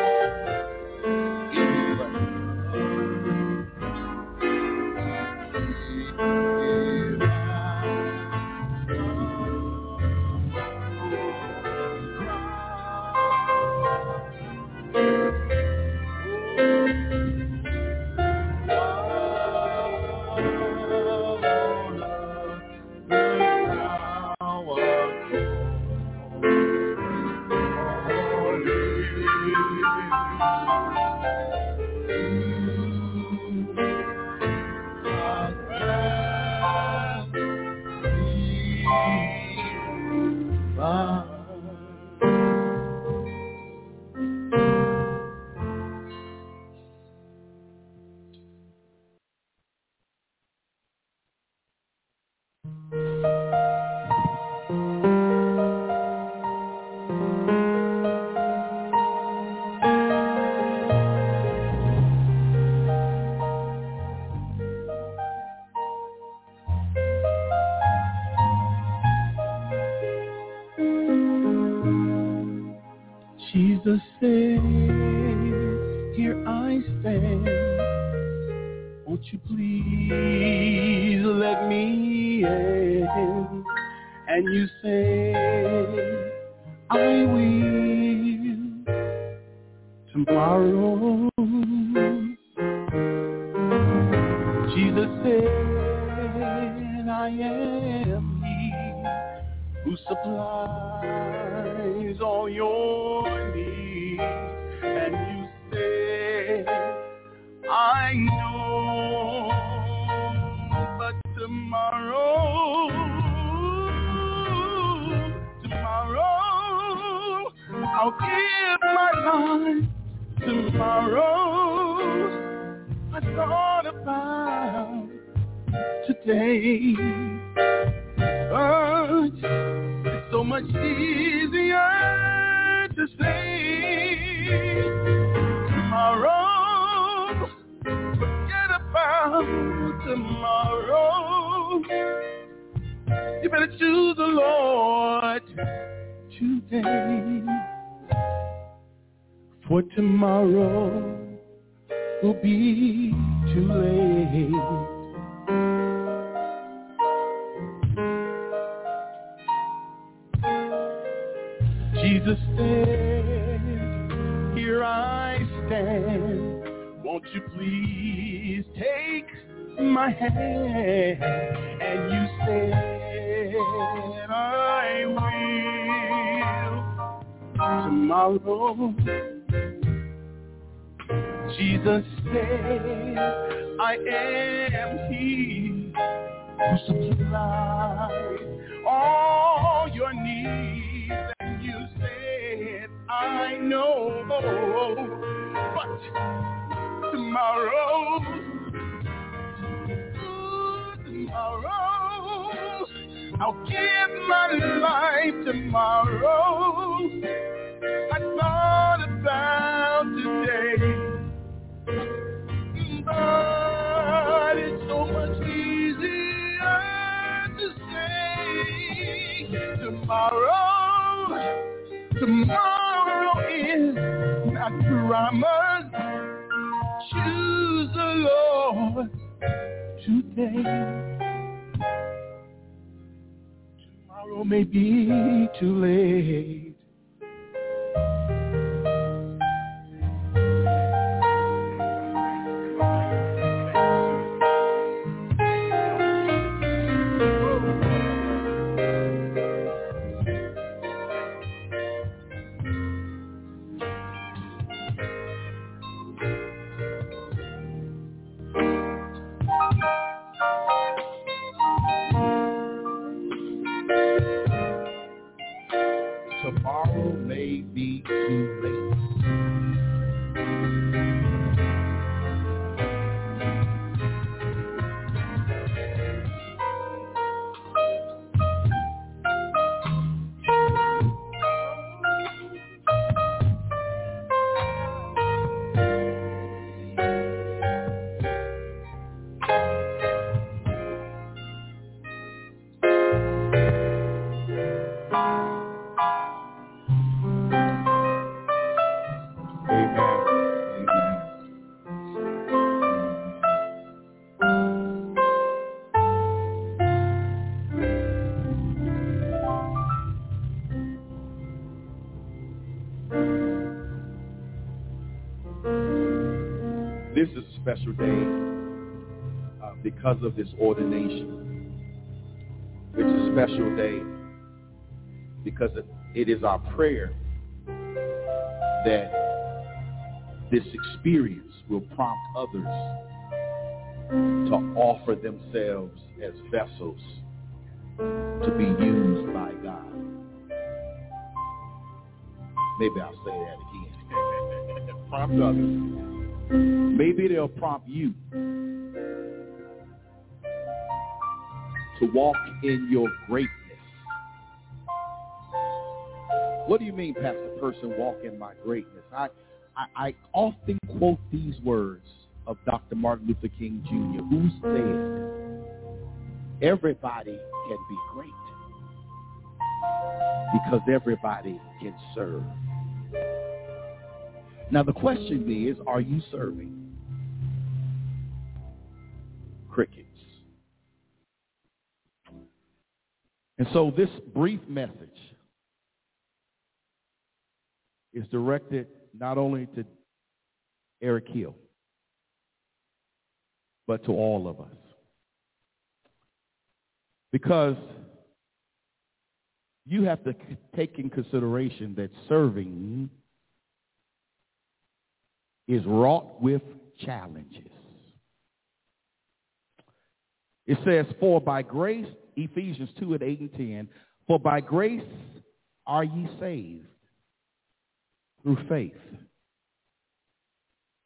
tomorrow. Jesus said, I am he who supplies all your needs. And you said, I know, but tomorrow, tomorrow, I'll give my life tomorrow. But it's so much easier to say tomorrow. Tomorrow is not promised. Choose the Lord today. Tomorrow may be too late. Special day uh, because of this ordination. It's a special day because it- it is our prayer that this experience will prompt others to offer themselves as vessels to be used by God. Maybe I'll say that again. prompt others. Maybe they'll prompt you to walk in your greatness. What do you mean, Pastor Person, walk in my greatness? I, I, I often quote these words of Dr. Martin Luther King Jr., who said, everybody can be great because everybody can serve. Now the question is, are you serving? Crickets. And so this brief message is directed not only to Eric Hill, but to all of us. Because you have to take in consideration that serving is wrought with challenges. It says, for by grace, Ephesians 2 and 8 and 10, for by grace are ye saved through faith.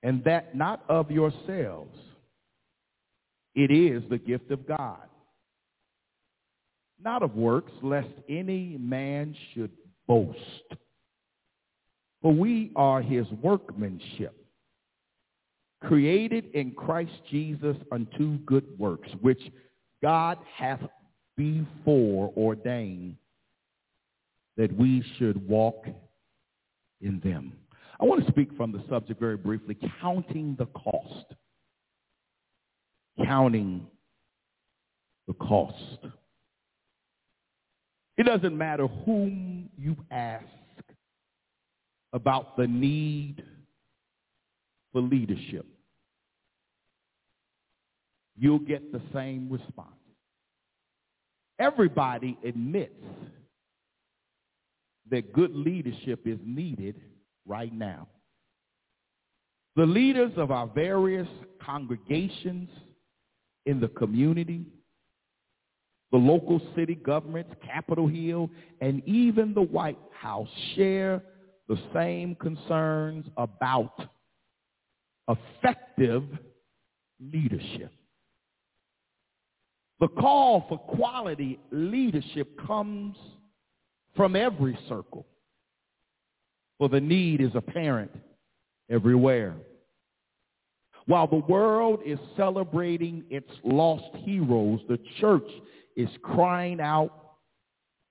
And that not of yourselves. It is the gift of God. Not of works, lest any man should boast. For we are his workmanship, created in Christ Jesus unto good works, which God hath before ordained that we should walk in them. I want to speak from the subject very briefly, counting the cost. Counting the cost. It doesn't matter whom you ask about the need for leadership. You'll get the same response. Everybody admits that good leadership is needed right now. The leaders of our various congregations in the community, the local city governments, Capitol Hill, and even the White House share the same concerns about effective leadership. The call for quality leadership comes from every circle, for the need is apparent everywhere. While the world is celebrating its lost heroes, the church is crying out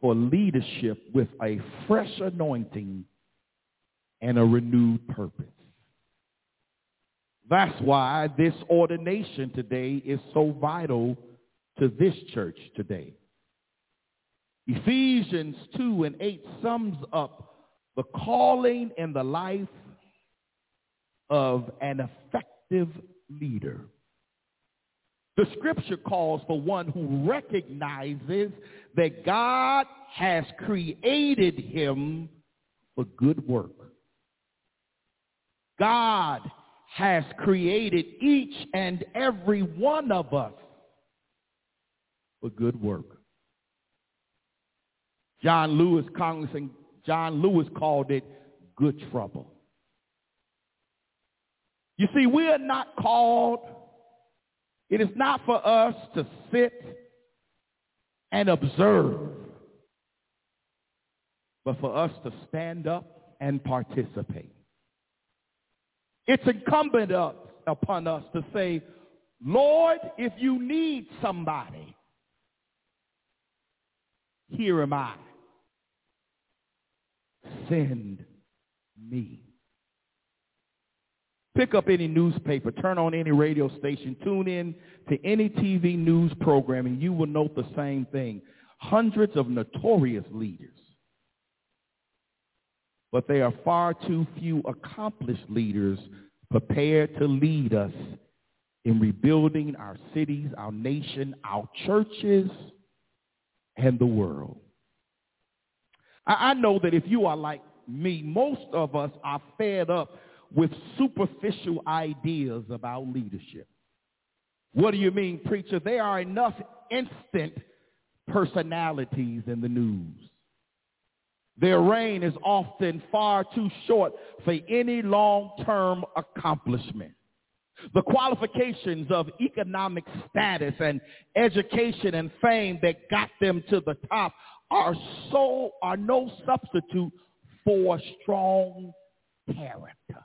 for leadership with a fresh anointing and a renewed purpose. That's why this ordination today is so vital to this church today. Ephesians 2 and 8 sums up the calling and the life of an effective leader. The scripture calls for one who recognizes that God has created him for good work. God has created each and every one of us for good work. John Lewis, Congressman John Lewis called it good trouble. You see, we are not called, it is not for us to sit and observe, but for us to stand up and participate. It's incumbent upon us to say, Lord, if you need somebody, here am I. Send me. Pick up any newspaper, turn on any radio station, tune in to any TV news program, and you will note the same thing. Hundreds of notorious leaders. But there are far too few accomplished leaders prepared to lead us in rebuilding our cities, our nation, our churches, and the world. I, know that if you are like me, most of us are fed up with superficial ideas about leadership. What do you mean, preacher? There are enough instant personalities in the news. Their reign is often far too short for any long-term accomplishment. The qualifications of economic status and education and fame that got them to the top are so are no substitute for strong character.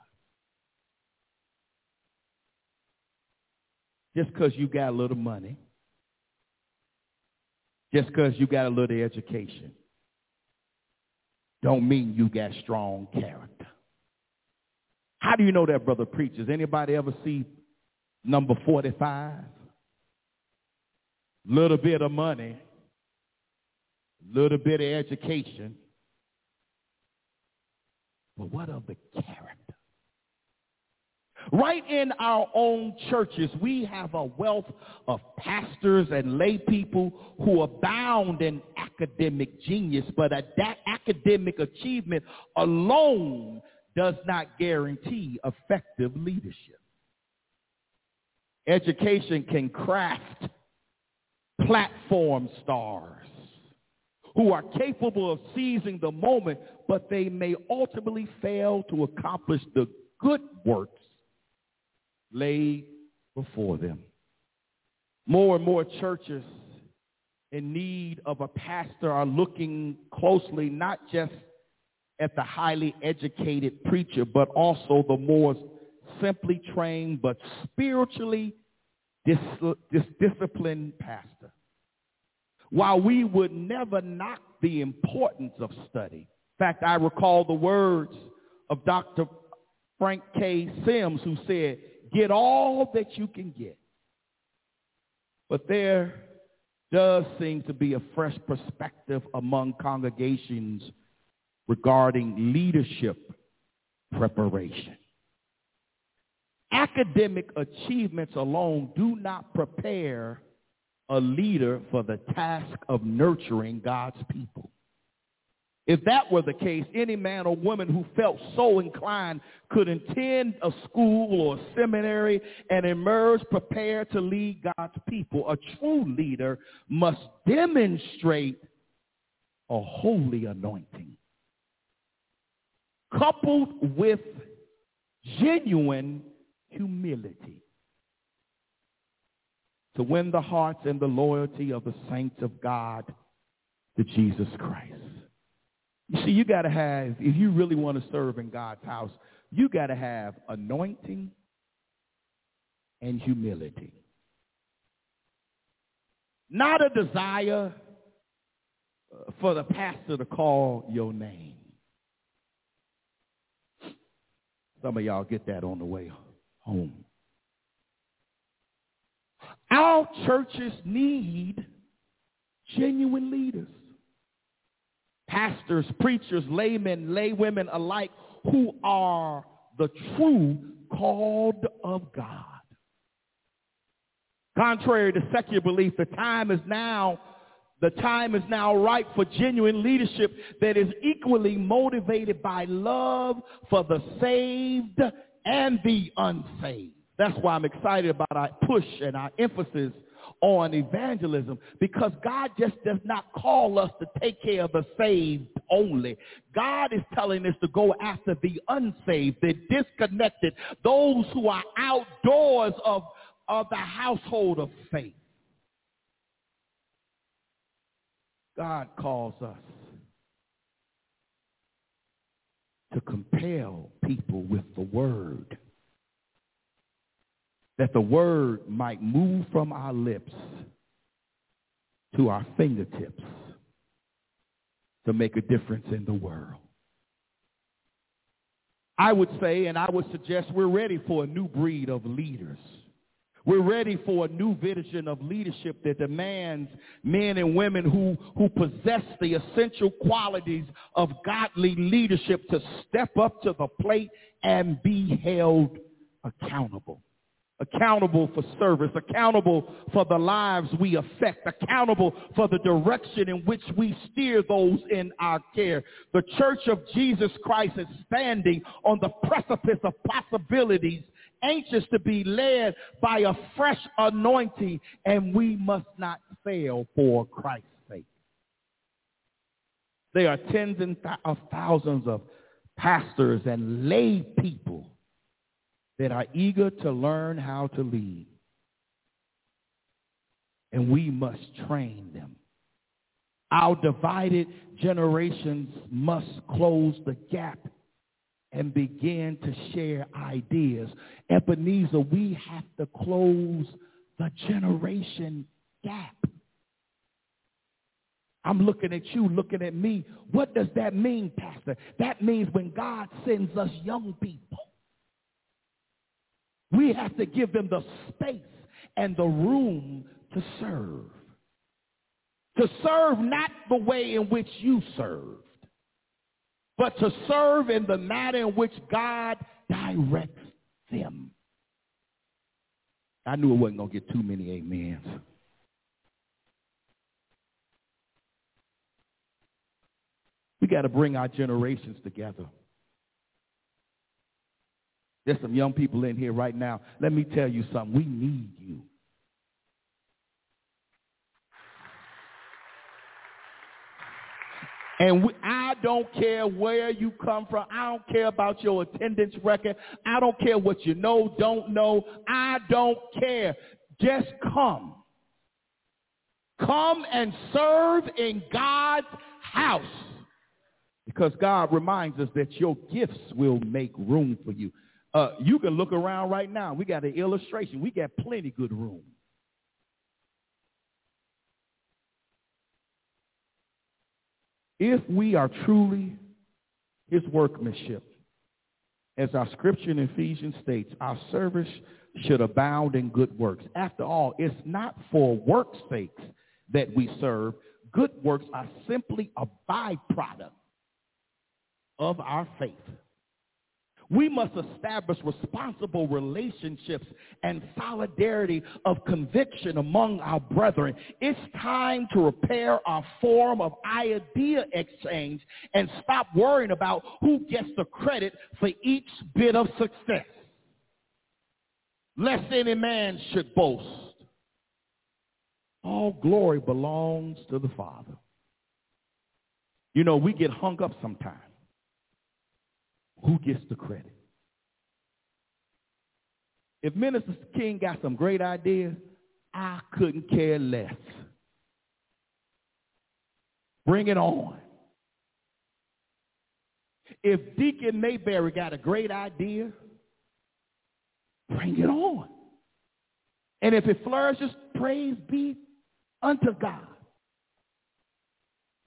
Just because you got a little money, just because you got a little education, don't mean you got strong character. How do you know that, brother preachers? Anybody ever see number 45? Little bit of money, little bit of education, but what of the character? Right in our own churches, we have a wealth of pastors and lay people who abound in academic genius, but that academic achievement alone does not guarantee effective leadership. Education can craft platform stars who are capable of seizing the moment, but they may ultimately fail to accomplish the good works laid before them. More and more churches in need of a pastor are looking closely not just at the highly educated preacher, but also the more simply trained but spiritually dis- dis- disciplined pastor. While we would never knock the importance of study, in fact, I recall the words of Dr. Frank K. Sims who said, get all that you can get. But there does seem to be a fresh perspective among congregations regarding leadership preparation. Academic achievements alone do not prepare a leader for the task of nurturing God's people. If that were the case, any man or woman who felt so inclined could attend a school or a seminary and emerge prepared to lead God's people. A true leader must demonstrate a holy anointing coupled with genuine humility to win the hearts and the loyalty of the saints of God to Jesus Christ. You see, you got to have, if you really want to serve in God's house, you got to have anointing and humility. Not a desire uh, for the pastor to call your name. Some of y'all get that on the way home. Our churches need genuine leaders. Pastors, preachers, laymen, laywomen alike who are the true called of God. Contrary to secular belief, the time is now the time is now right for genuine leadership that is equally motivated by love for the saved and the unsaved. That's why I'm excited about our push and our emphasis on evangelism because God just does not call us to take care of the saved only. God is telling us to go after the unsaved, the disconnected, those who are outdoors of, of the household of faith. God calls us to compel people with the word. That the word might move from our lips to our fingertips to make a difference in the world. I would say, and I would suggest we're ready for a new breed of leaders we're ready for a new vision of leadership that demands men and women who, who possess the essential qualities of godly leadership to step up to the plate and be held accountable. Accountable for service, accountable for the lives we affect, accountable for the direction in which we steer those in our care. The Church of Jesus Christ is standing on the precipice of possibilities anxious to be led by a fresh anointing, and we must not fail for Christ's sake. There are tens of thousands of pastors and lay people that are eager to learn how to lead. And we must train them. Our divided generations must close the gap and begin to share ideas. Ebenezer, we have to close the generation gap. I'm looking at you, looking at me. What does that mean, Pastor? That means when God sends us young people, we have to give them the space and the room to serve. To serve not the way in which you serve but to serve in the manner in which God directs them. I knew it wasn't going to get too many amens. We got to bring our generations together. There's some young people in here right now. Let me tell you something. We need you. And we, I don't care where you come from. I don't care about your attendance record. I don't care what you know, don't know. I don't care. Just come. Come and serve in God's house. Because God reminds us that your gifts will make room for you. Uh, you can look around right now. We got an illustration. We got plenty good room. If we are truly his workmanship, as our scripture in Ephesians states, our service should abound in good works. After all, it's not for work's sakes that we serve. Good works are simply a byproduct of our faith. We must establish responsible relationships and solidarity of conviction among our brethren. It's time to repair our form of idea exchange and stop worrying about who gets the credit for each bit of success. Lest any man should boast. All glory belongs to the Father. You know, we get hung up sometimes. Who gets the credit? If Minister King got some great ideas, I couldn't care less. Bring it on. If Deacon Mayberry got a great idea, bring it on. And if it flourishes, praise be unto God.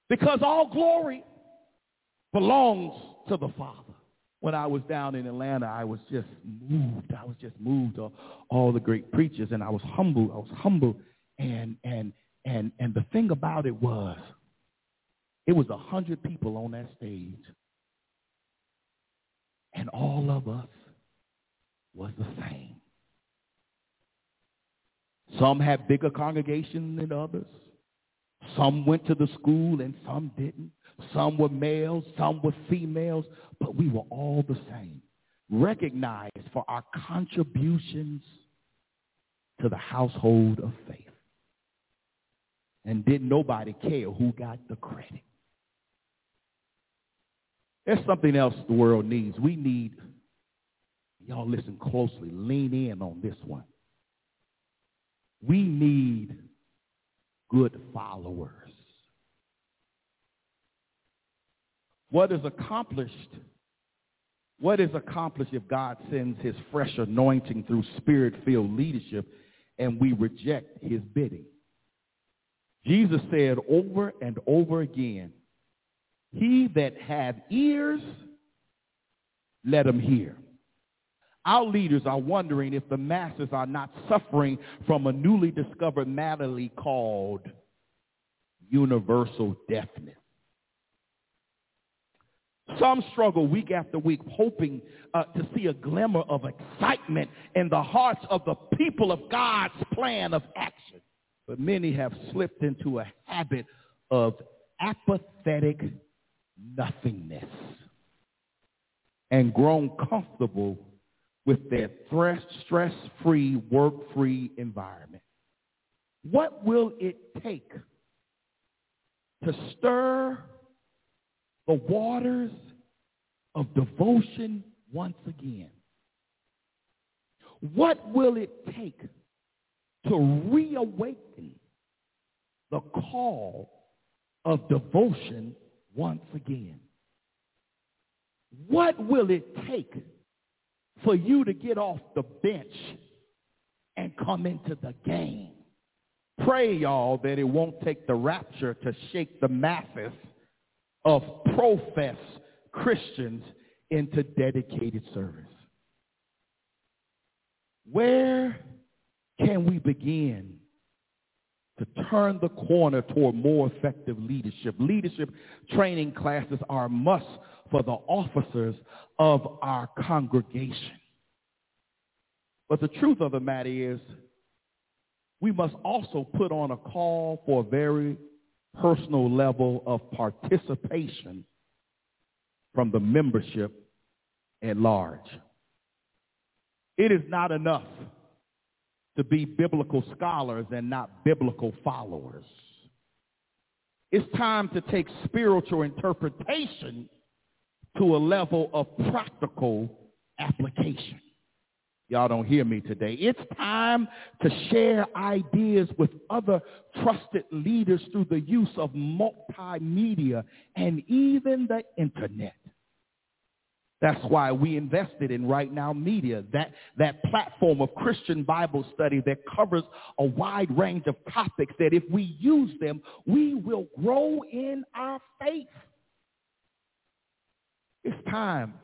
Because all glory belongs to the Father when I was down in Atlanta, I was just moved. I was just moved of all the great preachers, and I was humble. I was humble, and and and and the thing about it was, it was a hundred people on that stage, and all of us was the same. Some had bigger congregations than others. Some went to the school and some didn't. Some were males, some were females, but we were all the same. Recognized for our contributions to the household of faith. And didn't nobody care who got the credit. There's something else the world needs. We need, y'all listen closely, lean in on this one. We need good followers. What is accomplished? What is accomplished if God sends his fresh anointing through spirit-filled leadership and we reject his bidding? Jesus said over and over again, he that have ears, let him hear. Our leaders are wondering if the masses are not suffering from a newly discovered malady called universal deafness. Some struggle week after week hoping uh, to see a glimmer of excitement in the hearts of the people of God's plan of action. But many have slipped into a habit of apathetic nothingness and grown comfortable with their stress-free, work-free environment. What will it take to stir the waters of devotion once again. What will it take to reawaken the call of devotion once again? What will it take for you to get off the bench and come into the game? Pray, y'all, that it won't take the rapture to shake the masses of professed Christians into dedicated service. Where can we begin to turn the corner toward more effective leadership? Leadership training classes are a must for the officers of our congregation. But the truth of the matter is, we must also put on a call for very personal level of participation from the membership at large. It is not enough to be biblical scholars and not biblical followers. It's time to take spiritual interpretation to a level of practical application. Y'all don't hear me today. It's time to share ideas with other trusted leaders through the use of multimedia and even the internet. That's why we invested in Right Now Media, that, that platform of Christian Bible study that covers a wide range of topics that if we use them, we will grow in our faith. It's time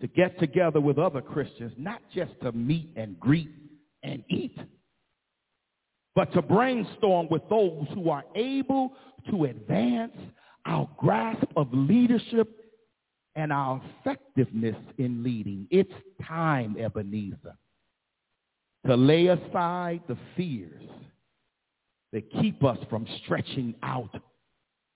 to get together with other Christians, not just to meet and greet and eat, but to brainstorm with those who are able to advance our grasp of leadership and our effectiveness in leading. It's time, Ebenezer, to lay aside the fears that keep us from stretching out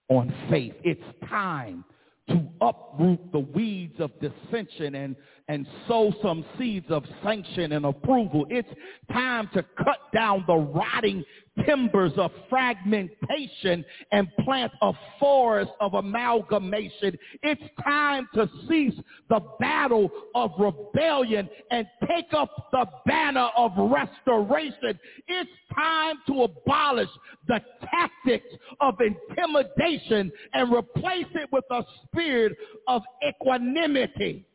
on faith. It's time to uproot the weeds of dissension and, and sow some seeds of sanction and approval. It's time to cut down the rotting timbers of fragmentation and plant a forest of amalgamation. It's time to cease the battle of rebellion and take up the banner of restoration. It's time to abolish the tactics of intimidation and replace it with a spirit of equanimity.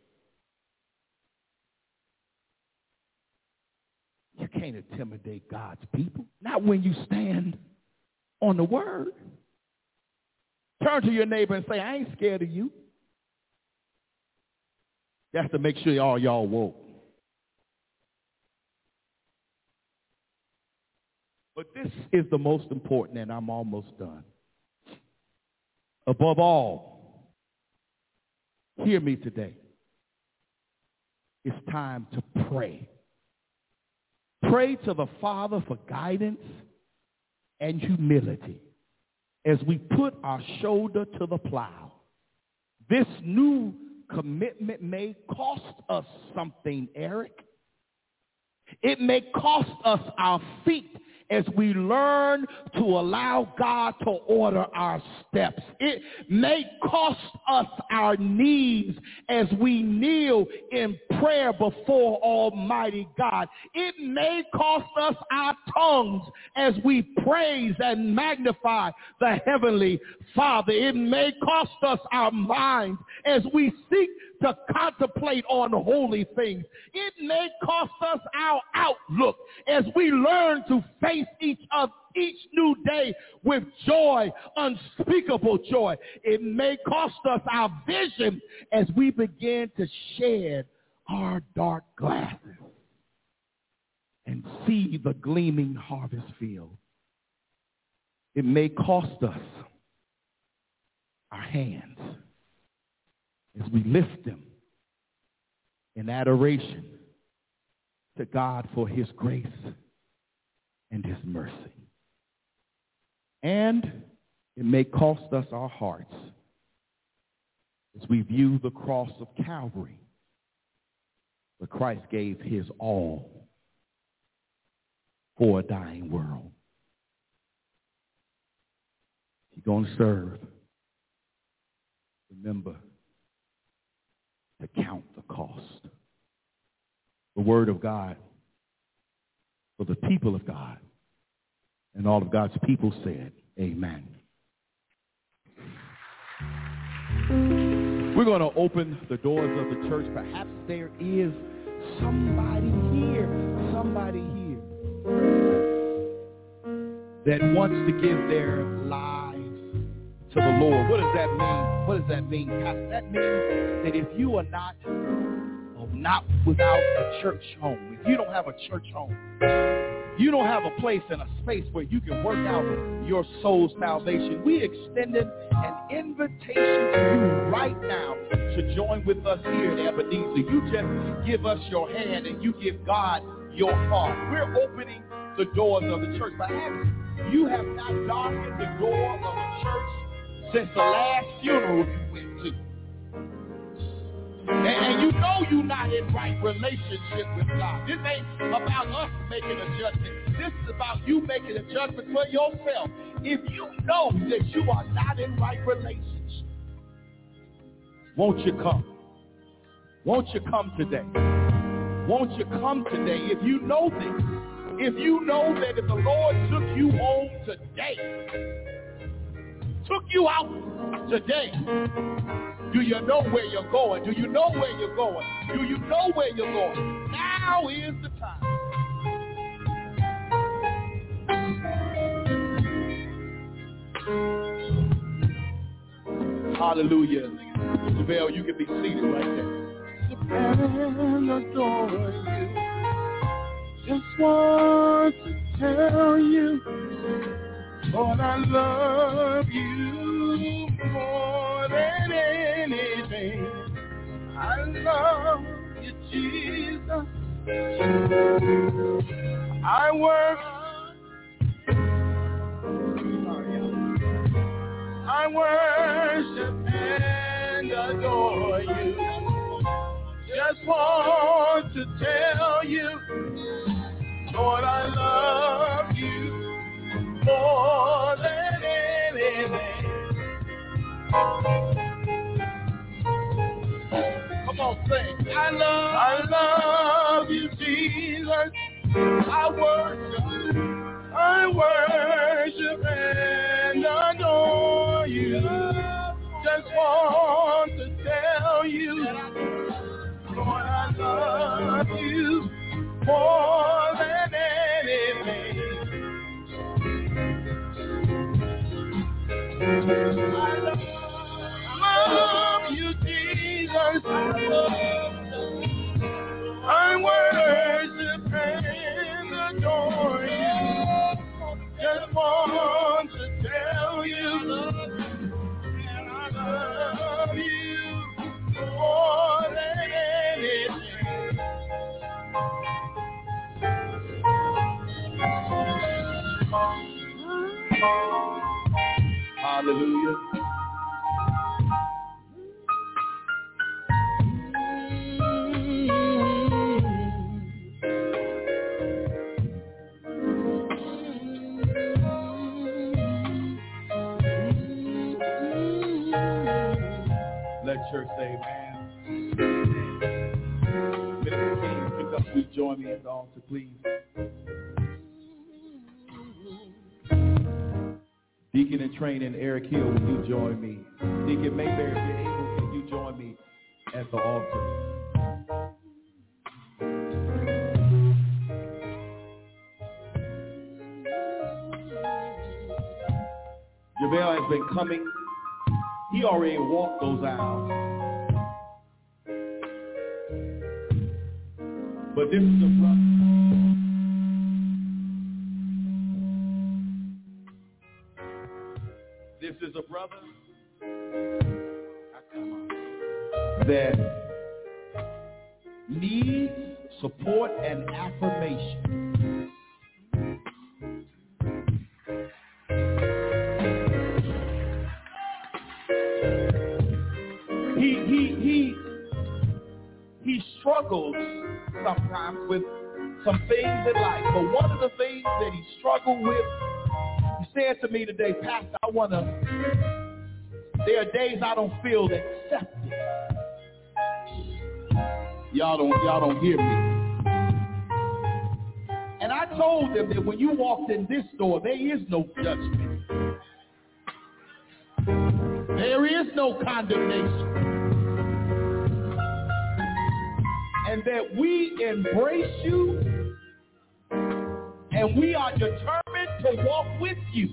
You can't intimidate God's people. Not when you stand on the word. Turn to your neighbor and say, I ain't scared of you. That's to make sure all y'all woke. But this is the most important, and I'm almost done. Above all, hear me today. It's time to pray. Pray to the Father for guidance and humility as we put our shoulder to the plow. This new commitment may cost us something, Eric. It may cost us our feet as we learn to allow God to order our steps. It may cost us our knees as we kneel in prayer before Almighty God. It may cost us our tongues as we praise and magnify the Heavenly Father. It may cost us our minds as we seek to contemplate on holy things. It may cost us our outlook as we learn to face each of each new day with joy, unspeakable joy. It may cost us our vision as we begin to shed our dark glasses and see the gleaming harvest field. It may cost us our hands as we lift them in adoration to God for his grace and his mercy. And it may cost us our hearts as we view the cross of Calvary, where Christ gave his all for a dying world. If you're going to serve, remember to count the cost. The word of God for the people of God. And all of God's people said, amen. We're going to open the doors of the church. Perhaps there is somebody here, somebody here that wants to give their lives to the Lord. What does that mean? What does that mean? That means that if you are not, not without a church home, if you don't have a church home, you don't have a place and a space where you can work out your soul's salvation. We extended an invitation to you right now to join with us here at Ebenezer. You just give us your hand and you give God your heart. We're opening the doors of the church. Perhaps you have not darkened the door of the church since the last funeral you went to. And, and you know you're not in right relationship with God. This ain't about us making a judgment. This is about you making a judgment for yourself if you know that you are not in right relationship, won't you come? Won't you come today? Won't you come today if you know this? If you know that if the Lord took you home today, took you out today, do you know where you're going? Do you know where you're going? Do you know where you're going? Now is the time. Hallelujah. Isabel, you can be seated right there. adore you. Just want to tell you, Lord, I love you more than anything. I love you, Jesus. I work. I worship and adore you just want to tell you, Lord, I love you. Come on, sing. I love, I love you, Jesus. I worship, I worship and adore you. Just want to tell you. Lord, I love you more than. Love you, Jesus. I worship and adore you. Just want to tell you, I love you more than anything. Hallelujah. Let church say amen. Minister King, pick up, please join me at the altar, please. Deacon in training, Eric Hill, will you join me? Deacon Mayberry, if you're able, can you join me at the altar? Javel has been coming. He already walked those aisles. But this is a brother. This is a brother that needs support and affirmation. He he he he struggles sometimes with some things in life. But one of the things that he struggled with said to me today, Pastor, I want to, there are days I don't feel accepted. Y'all don't, y'all don't hear me. And I told them that when you walked in this door, there is no judgment. There is no condemnation. And that we embrace you and we are determined to walk with you.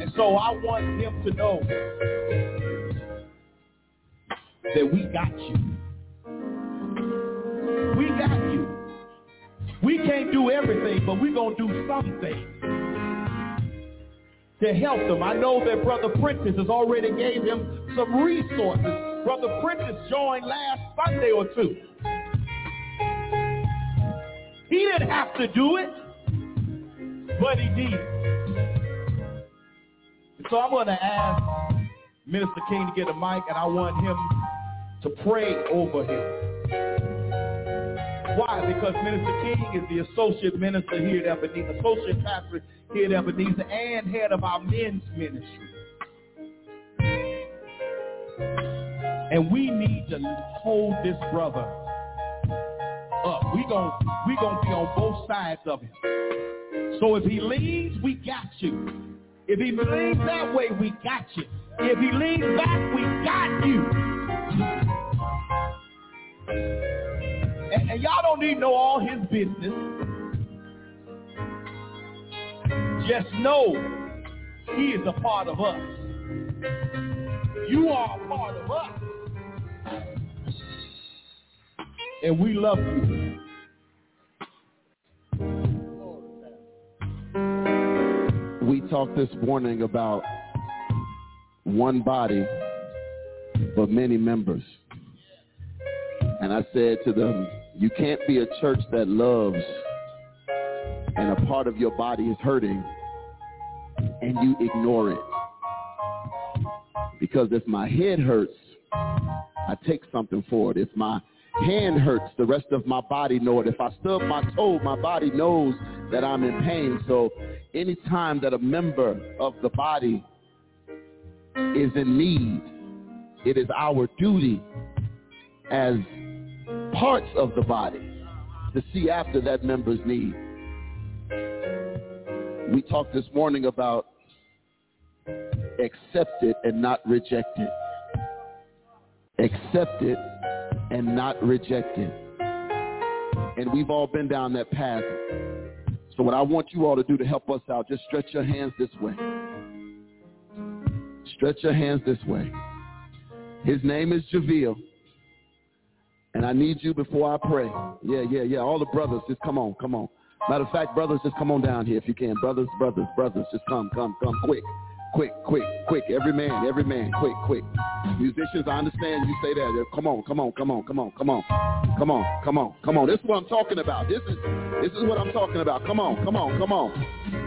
And so I want him to know that we got you. We got you. We can't do everything, but we're going to do something to help them. I know that Brother Prentice has already gave him some resources. Brother Prentice joined last Sunday or two. He didn't have to do it, but he did. So I'm going to ask Minister King to get a mic, and I want him to pray over him. Why? Because Minister King is the associate minister here at Ebenezer, associate pastor here at Ebenezer, and head of our men's ministry. And we need to hold this brother up. We gon' we gonna be on both sides of him. So if he leans, we got you. If he leans that way, we got you. If he leans back, we got you. And, and y'all don't need to know all his business. Just know he is a part of us. You are a part of us. And we love you. We talked this morning about one body, but many members. And I said to them, you can't be a church that loves and a part of your body is hurting and you ignore it. Because if my head hurts, I take something for it. If my hand hurts, the rest of my body know it. If I stub my toe, my body knows that I'm in pain. So anytime that a member of the body is in need, it is our duty as parts of the body to see after that member's need. We talked this morning about accept it and not reject it. Accept it. And not rejected. And we've all been down that path. So what I want you all to do to help us out, just stretch your hands this way. Stretch your hands this way. His name is Javil. And I need you before I pray. Yeah, yeah, yeah. All the brothers, just come on, come on. Matter of fact, brothers, just come on down here if you can. Brothers, brothers, brothers, just come, come, come, quick, quick, quick, quick. Every man, every man, quick, quick. Musicians, I understand you say that. Come on, come on, come on, come on, come on, come on, come on, come on. This is what I'm talking about. This is this is what I'm talking about. Come on, come on, come on.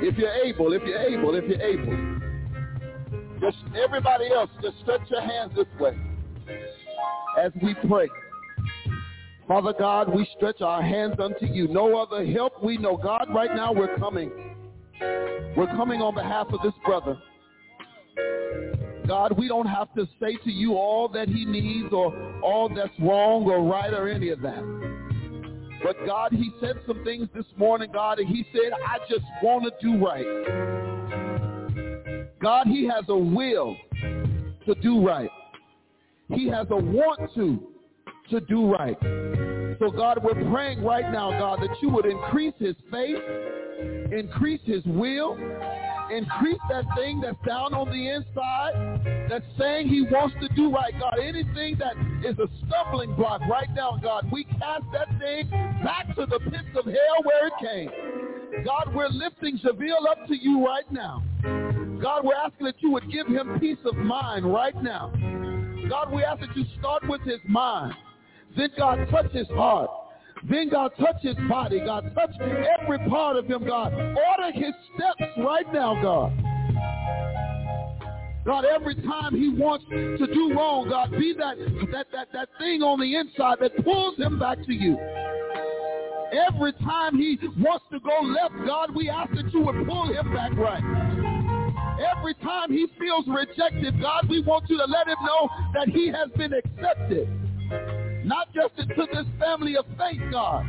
If you're able, if you're able, if you're able. Just everybody else, just stretch your hands this way as we pray. Father God, we stretch our hands unto you. No other help we know. God, right now we're coming. We're coming on behalf of this brother. God, we don't have to say to you all that he needs or all that's wrong or right or any of that. But God, he said some things this morning, God, and he said, I just want to do right. God, he has a will to do right. He has a want to to do right. So God, we're praying right now, God, that you would increase his faith, increase his will, increase that thing that's down on the inside that's saying he wants to do right, God. Anything that is a stumbling block right now, God, we cast that thing back to the pits of hell where it came. God, we're lifting Javil up to you right now. God, we're asking that you would give him peace of mind right now. God, we ask that you start with his mind. Then God touch his heart. Then God touch his body. God touch every part of him, God. Order his steps right now, God. God, every time he wants to do wrong, God, be that, that, that, that thing on the inside that pulls him back to you. Every time he wants to go left, God, we ask that you would pull him back right. Every time he feels rejected, God, we want you to let him know that he has been accepted. Not just into this family of faith, God,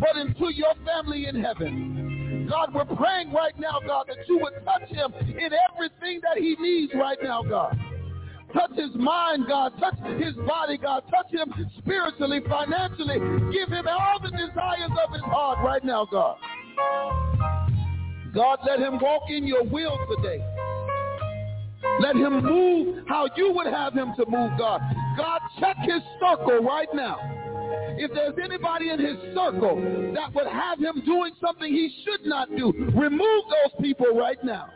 but into your family in heaven. God, we're praying right now, God, that you would touch him in everything that he needs right now, God. Touch his mind, God. Touch his body, God. Touch him spiritually, financially. Give him all the desires of his heart right now, God. God, let him walk in your will today. Let him move how you would have him to move, God. God, check his circle right now. If there's anybody in his circle that would have him doing something he should not do, remove those people right now.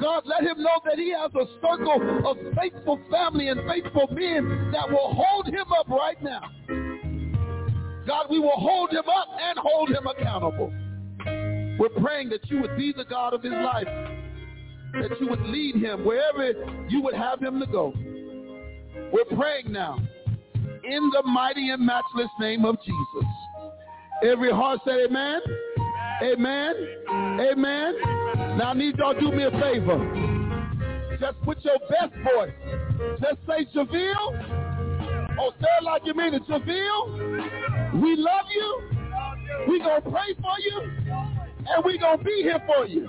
God, let him know that he has a circle of faithful family and faithful men that will hold him up right now. God, we will hold him up and hold him accountable. We're praying that you would be the God of his life, that you would lead him wherever you would have him to go. We're praying now in the mighty and matchless name of Jesus. Every heart said amen. Amen. Amen. Now I need y'all do me a favor. Just put your best voice. Just say Javille. Oh, say it like you mean it. Javille, we love you. We gonna pray for you. And we gonna be here for you.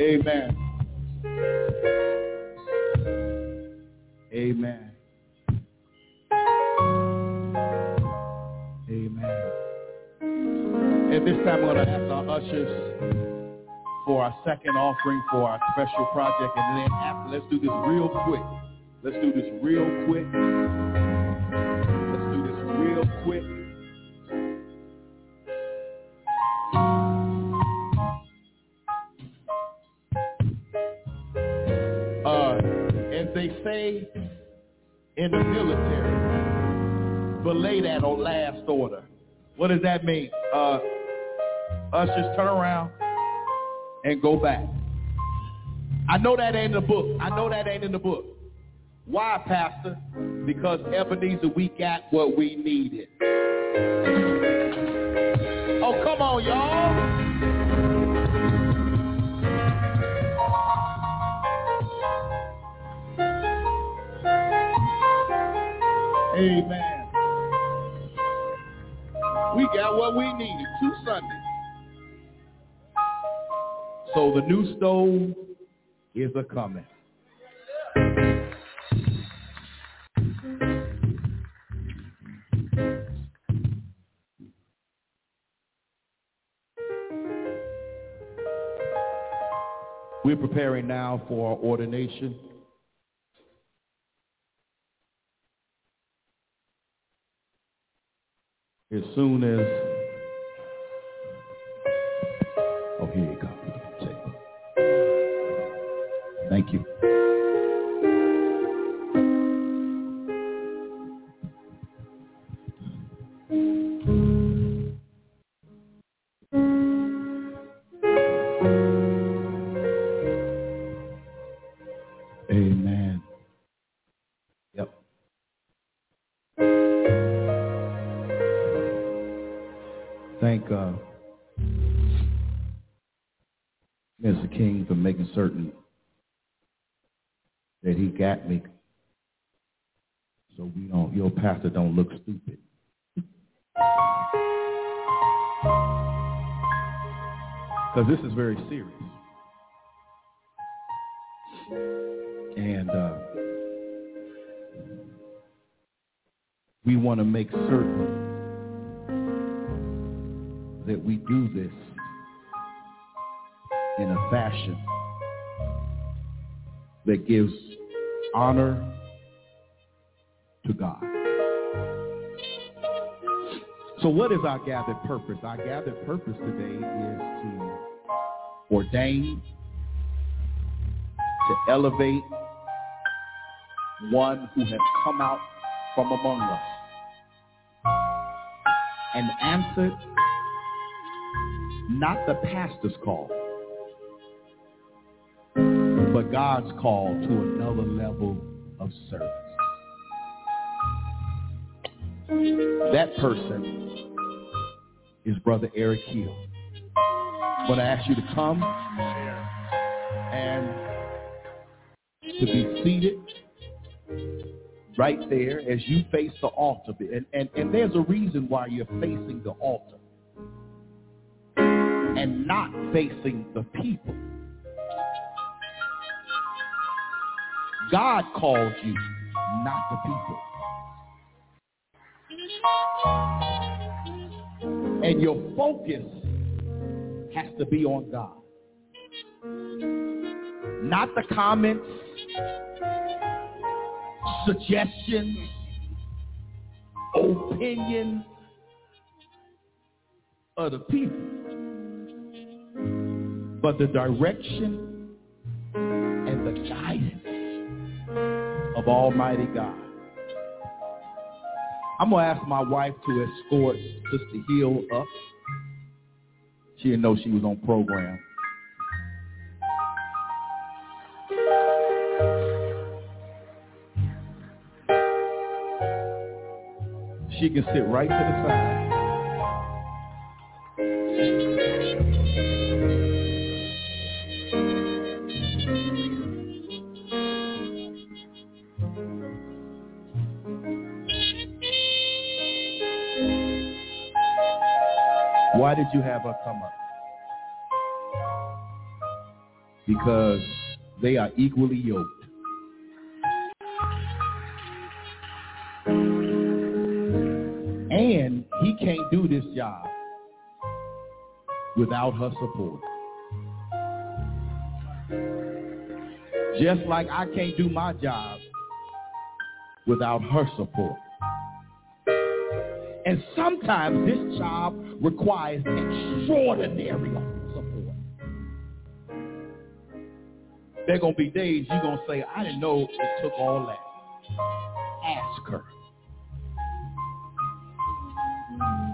Amen. Amen. Amen. At this time, we're going to ask our ushers for our second offering for our special project. And then after, let's do this real quick. Let's do this real quick. Let's do this real quick. In the military, belay that on last order. What does that mean? Uh, just turn around and go back. I know that ain't in the book. I know that ain't in the book. Why, Pastor? Because Ebenezer, we got what we needed. Oh, come on, y'all. Amen. We got what we needed two Sundays. So the new stove is a coming. We're preparing now for our ordination. Soon as, oh, here you go. Thank you. Is our gathered purpose? Our gathered purpose today is to ordain, to elevate one who has come out from among us and answered not the pastor's call, but God's call to another level of service. That person is Brother Eric Hill. But to ask you to come and to be seated right there as you face the altar. And, and, and there's a reason why you're facing the altar and not facing the people. God called you, not the people. And your focus has to be on God. Not the comments, suggestions, opinions of the people, but the direction and the guidance of Almighty God. I'm to ask my wife to escort Sister Hill up. She didn't know she was on program. She can sit right to the side. Why did you have her come up? Because they are equally yoked. And he can't do this job without her support. Just like I can't do my job without her support. And sometimes this job requires extraordinary support. There are going to be days you're going to say, I didn't know it took all that. Ask her.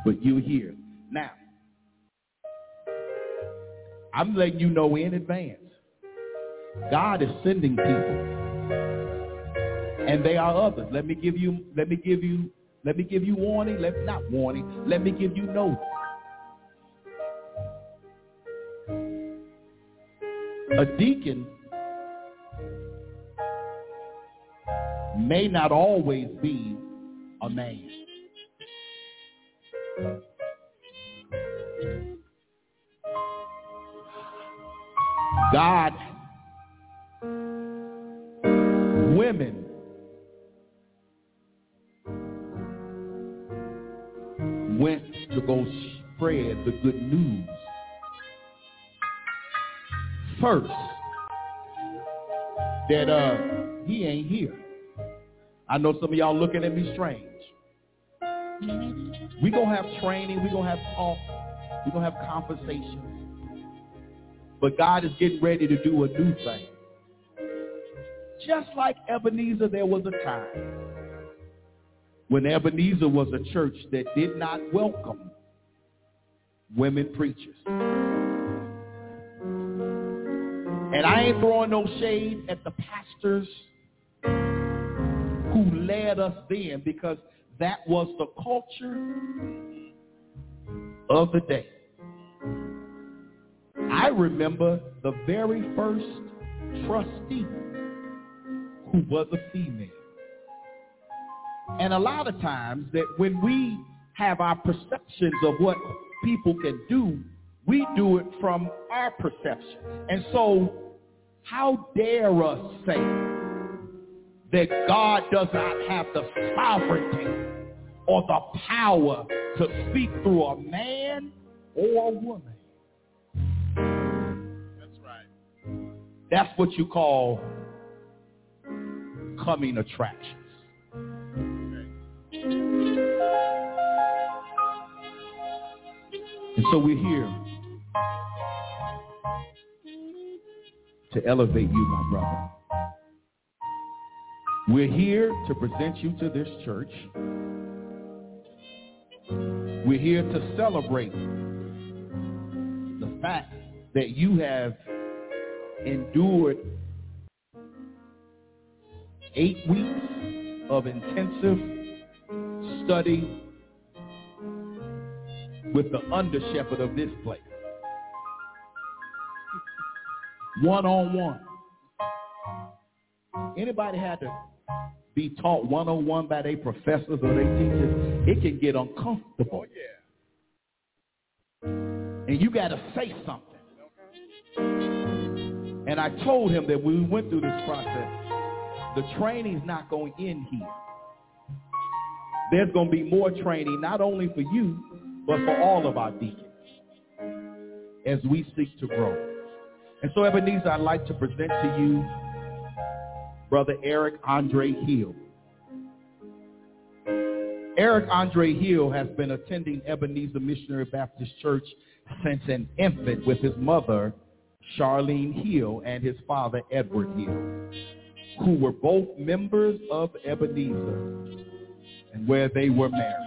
But you're here. Now, I'm letting you know in advance. God is sending people. And they are others. Let me give you, let me give you let me give you warning. Let not warning. Let me give you notice. A deacon may not always be a man. God, the good news. First, that uh, he ain't here. I know some of y'all looking at me strange. we to have training. we to have talk. we to have conversations. But God is getting ready to do a new thing. Just like Ebenezer, there was a time when Ebenezer was a church that did not welcome women preachers. And I ain't throwing no shade at the pastors who led us then because that was the culture of the day. I remember the very first trustee who was a female. And a lot of times that when we have our perceptions of what people can do, we do it from our perception. And so how dare us say that God does not have the sovereignty or the power to speak through a man or a woman? That's right. That's what you call coming attractions. And so we're here to elevate you, my brother. We're here to present you to this church. We're here to celebrate the fact that you have endured eight weeks of intensive study with the under shepherd of this place. One on one. Anybody had to be taught one on one by their professors or their teachers, it can get uncomfortable. Yeah. And you got to say something. And I told him that when we went through this process, the training's not going to end here. There's going to be more training, not only for you, but for all of our deacons as we seek to grow. And so, Ebenezer, I'd like to present to you Brother Eric Andre Hill. Eric Andre Hill has been attending Ebenezer Missionary Baptist Church since an infant with his mother, Charlene Hill, and his father, Edward Hill, who were both members of Ebenezer and where they were married.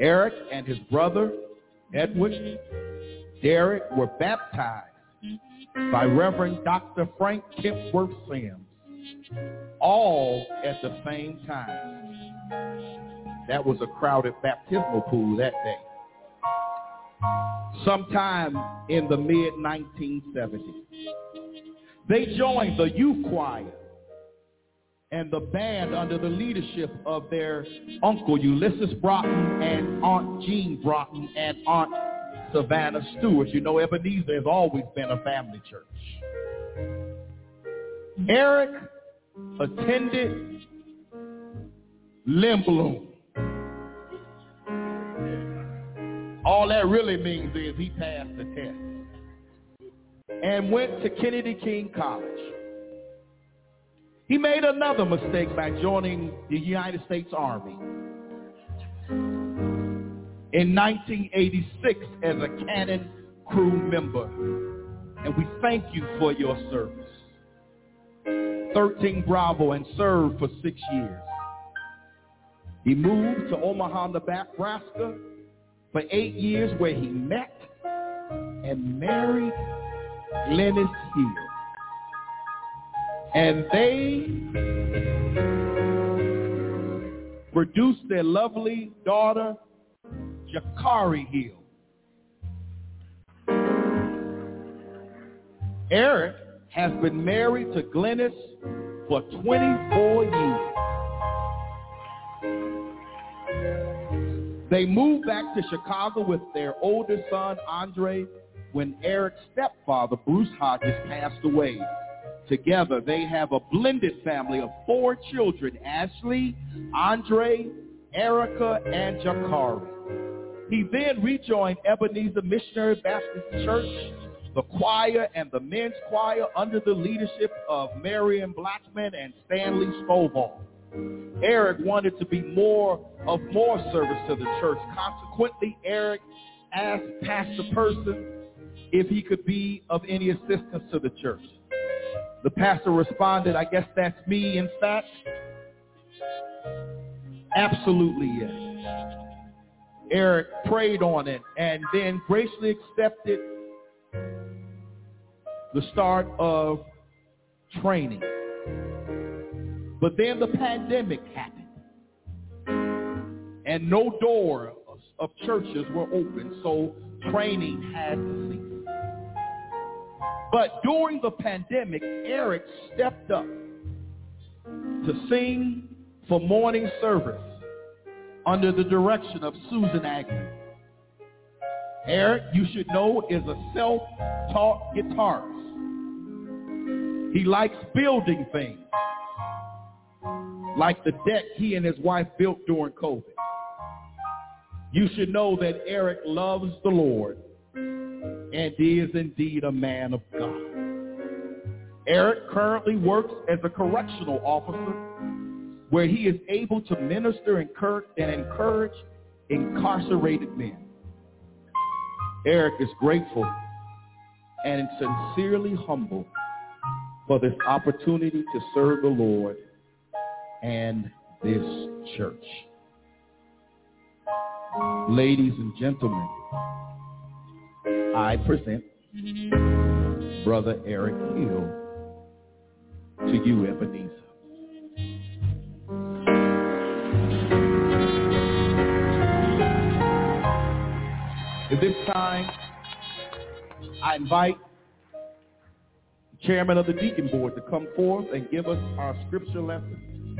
Eric and his brother, Edward Derek, were baptized by Reverend Dr. Frank Kempworth Sims, all at the same time. That was a crowded baptismal pool that day. Sometime in the mid-1970s. They joined the youth choir and the band under the leadership of their uncle Ulysses Broughton and Aunt Jean Broughton and Aunt Savannah Stewart. You know, Ebenezer has always been a family church. Eric attended Lindblom. All that really means is he passed the test and went to Kennedy King College. He made another mistake by joining the United States Army in 1986 as a cannon crew member. And we thank you for your service. 13 Bravo and served for six years. He moved to Omaha, Nebraska for eight years where he met and married Glennis Hill. And they produced their lovely daughter, Jakari Hill. Eric has been married to Glennis for 24 years. They moved back to Chicago with their oldest son, Andre, when Eric's stepfather, Bruce Hodges, passed away. Together, they have a blended family of four children, Ashley, Andre, Erica, and Jakari. He then rejoined Ebenezer Missionary Baptist Church, the choir and the men's choir under the leadership of Marion Blackman and Stanley Stovall. Eric wanted to be more of more service to the church. Consequently, Eric asked Pastor Person if he could be of any assistance to the church. The pastor responded, I guess that's me, in fact. Absolutely yes. Eric prayed on it and then graciously accepted the start of training. But then the pandemic happened. And no door of churches were open, so training had to. But during the pandemic, Eric stepped up to sing for morning service under the direction of Susan Agnew. Eric, you should know, is a self-taught guitarist. He likes building things, like the deck he and his wife built during COVID. You should know that Eric loves the Lord and is indeed a man of God. Eric currently works as a correctional officer where he is able to minister and encourage incarcerated men. Eric is grateful and sincerely humble for this opportunity to serve the Lord and this church. Ladies and gentlemen, I present Brother Eric Hill to you, Ebenezer. At this time, I invite the chairman of the deacon board to come forth and give us our scripture lesson.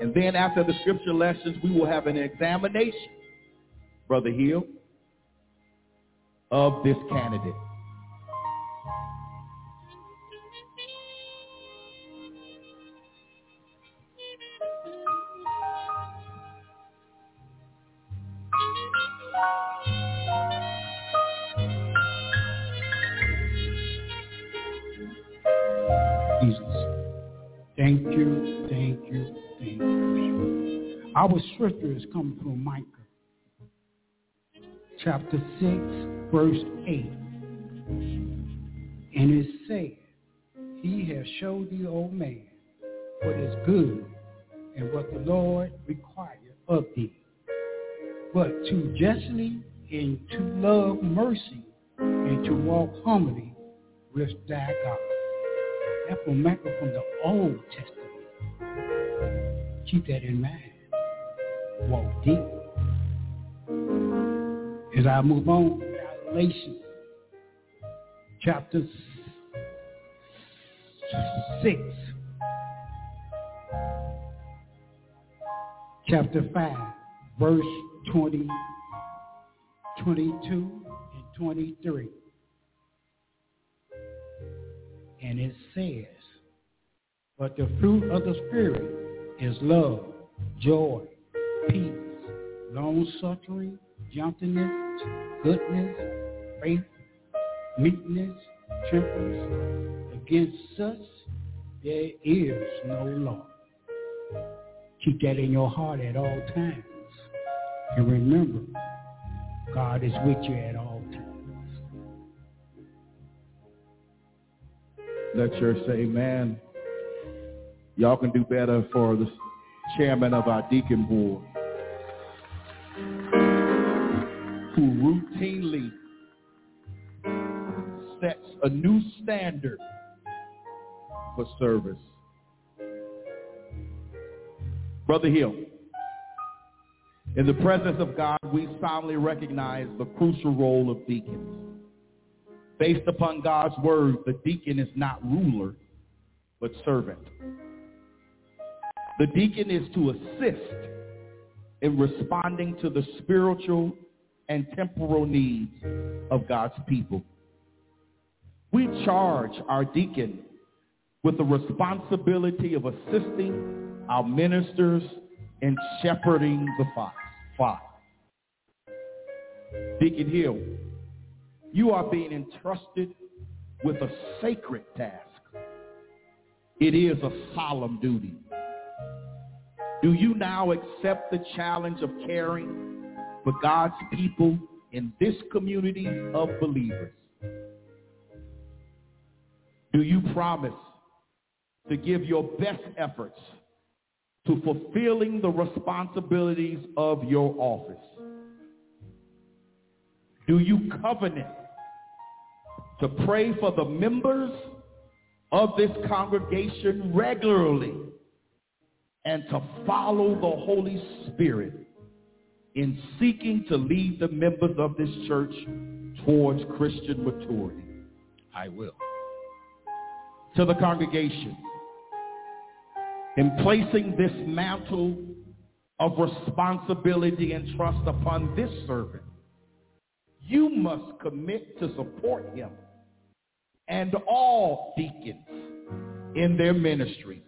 And then after the scripture lessons, we will have an examination, Brother Hill, of this candidate. Thank you, thank you, thank you. Our scripture is coming from Micah chapter 6, verse 8. And it says, He has showed the old man what is good and what the Lord required of thee, but to justly and to love mercy and to walk humbly with thy God. That's from Micah from the Old Testament. Keep that in mind. Walk deep. As I move on, Revelation chapter 6, chapter 5, verse 20, 22, and 23. And it says, But the fruit of the Spirit is love, joy, peace, long-suffering, gentleness, goodness, faith, meekness, temperance. Against such there is no law. Keep that in your heart at all times. And remember, God is with you at all times. Let church say amen. Y'all can do better for the chairman of our deacon board who routinely sets a new standard for service. Brother Hill, in the presence of God, we solemnly recognize the crucial role of deacons. Based upon God's word, the deacon is not ruler, but servant. The deacon is to assist in responding to the spiritual and temporal needs of God's people. We charge our deacon with the responsibility of assisting our ministers in shepherding the flock. Deacon Hill, you are being entrusted with a sacred task. It is a solemn duty. Do you now accept the challenge of caring for God's people in this community of believers? Do you promise to give your best efforts to fulfilling the responsibilities of your office? Do you covenant to pray for the members of this congregation regularly and to follow the Holy Spirit in seeking to lead the members of this church towards Christian maturity? I will. To the congregation, in placing this mantle of responsibility and trust upon this servant, you must commit to support him and all deacons in their ministry.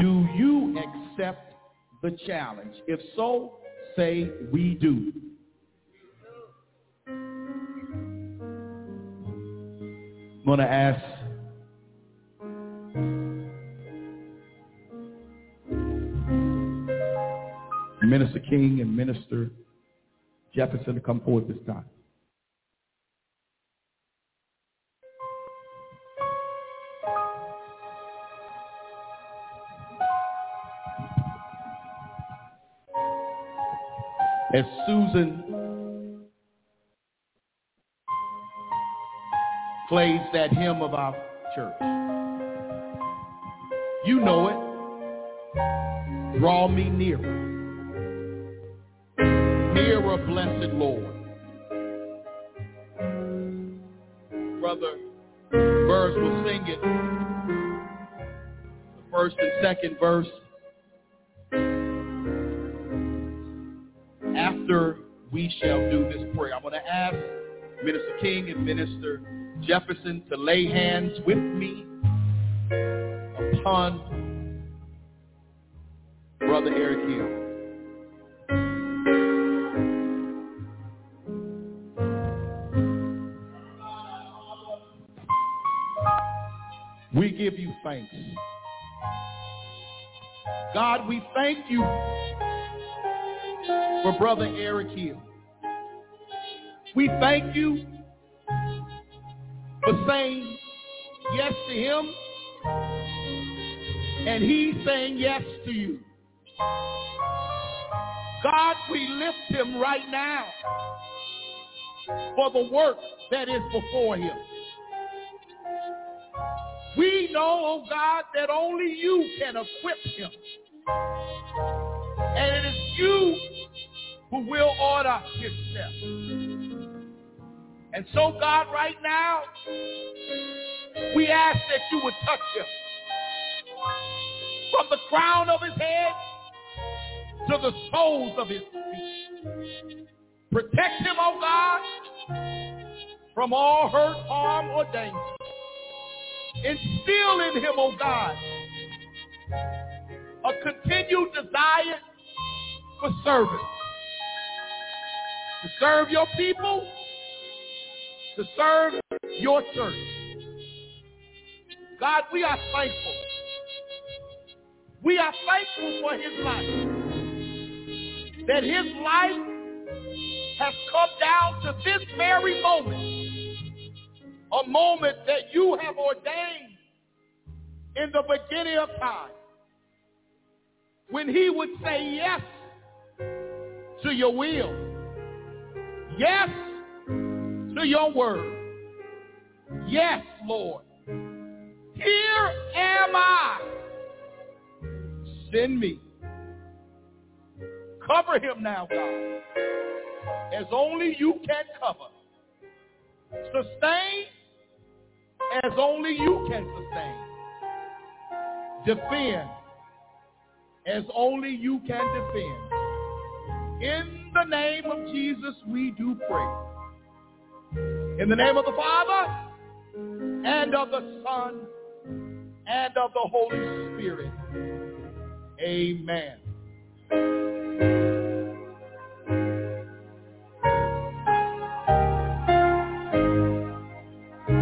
Do you accept the challenge? If so, say we do. I'm going to ask Minister King and Minister Jefferson to come forward this time. As Susan plays that hymn of our church, you know it. Draw me nearer nearer, blessed Lord. Brother Burrs sing it. the first and second verse. After we shall do this prayer, I'm going to ask Minister King and Minister Jefferson to lay hands with me upon Brother Eric Hill. We give you thanks. God, we thank you for Brother Eric Hill. We thank you for saying yes to him and he's saying yes to you. God, we lift him right now for the work that is before him. We know, oh God, that only you can equip him. And it is you who will order his steps. And so, God, right now, we ask that you would touch him from the crown of his head to the soles of his feet. Protect him, oh God, from all hurt, harm, or danger. Instill in him, oh God, a continued desire for service. To serve your people, to serve your church. God, we are thankful. We are thankful for his life. That his life has come down to this very moment. A moment that you have ordained in the beginning of time. When he would say yes to your will. Yes to your word. Yes, Lord. Here am I. Send me. Cover him now, God, as only you can cover. Sustain as only you can sustain. Defend as only you can defend. In the name of Jesus, we do pray. In the name of the Father, and of the Son, and of the Holy Spirit. Amen.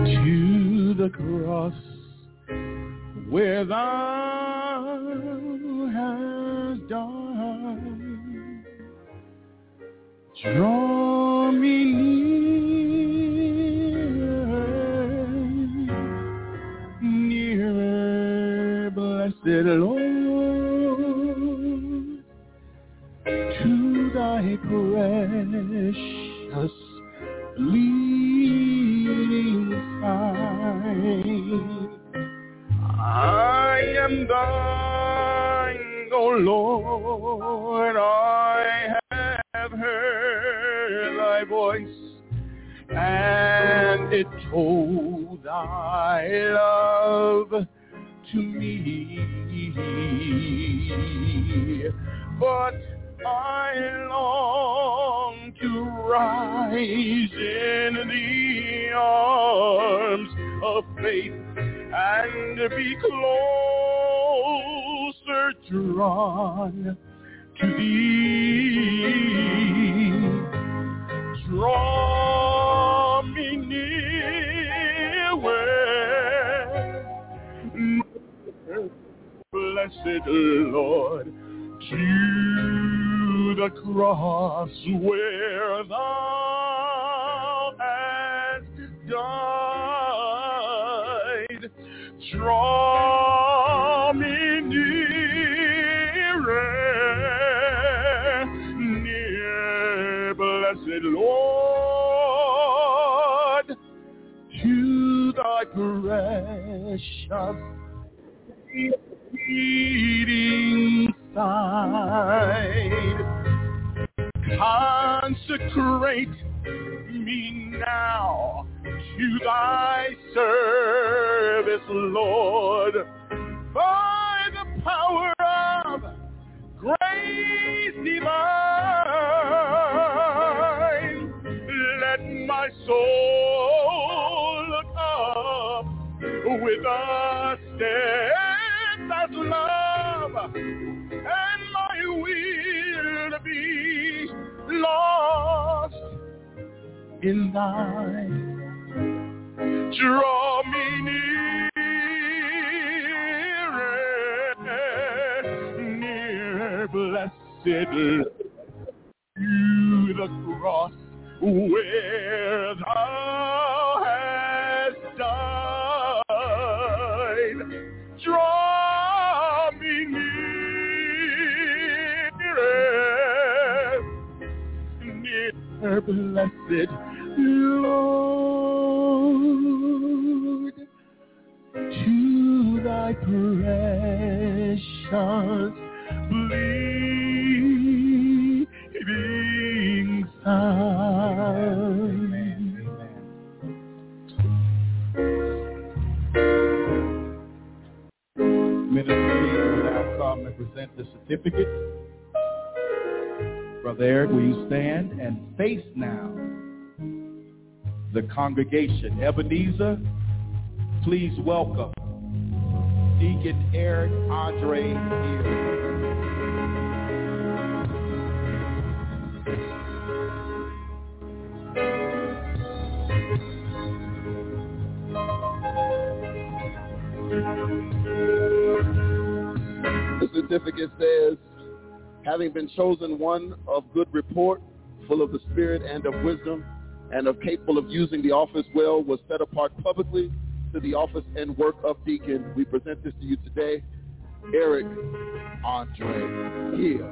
To the cross where thou draw me near, near, blessed Lord, to thy precious side. I am Lord, I have heard thy voice, and it told thy love to me. But I long to rise in the arms of faith and be closer drawn to thee. Draw me near where, blessed Lord, to the cross where thou hast died. Draw precious bleeding side. Consecrate me now to thy service, Lord, by the power of grace divine. and my will be lost in thine. Draw me nearer, near, blessed to the cross where thou blessed Lord, to thy precious bleeding Son. Minister will now come and present the certificate. Eric, will you stand and face now the congregation? Ebenezer, please welcome Deacon Eric Andre here. The certificate says, having been chosen one of good report, full of the spirit and of wisdom, and of capable of using the office well, was set apart publicly to the office and work of deacon. We present this to you today, Eric Andre Hill.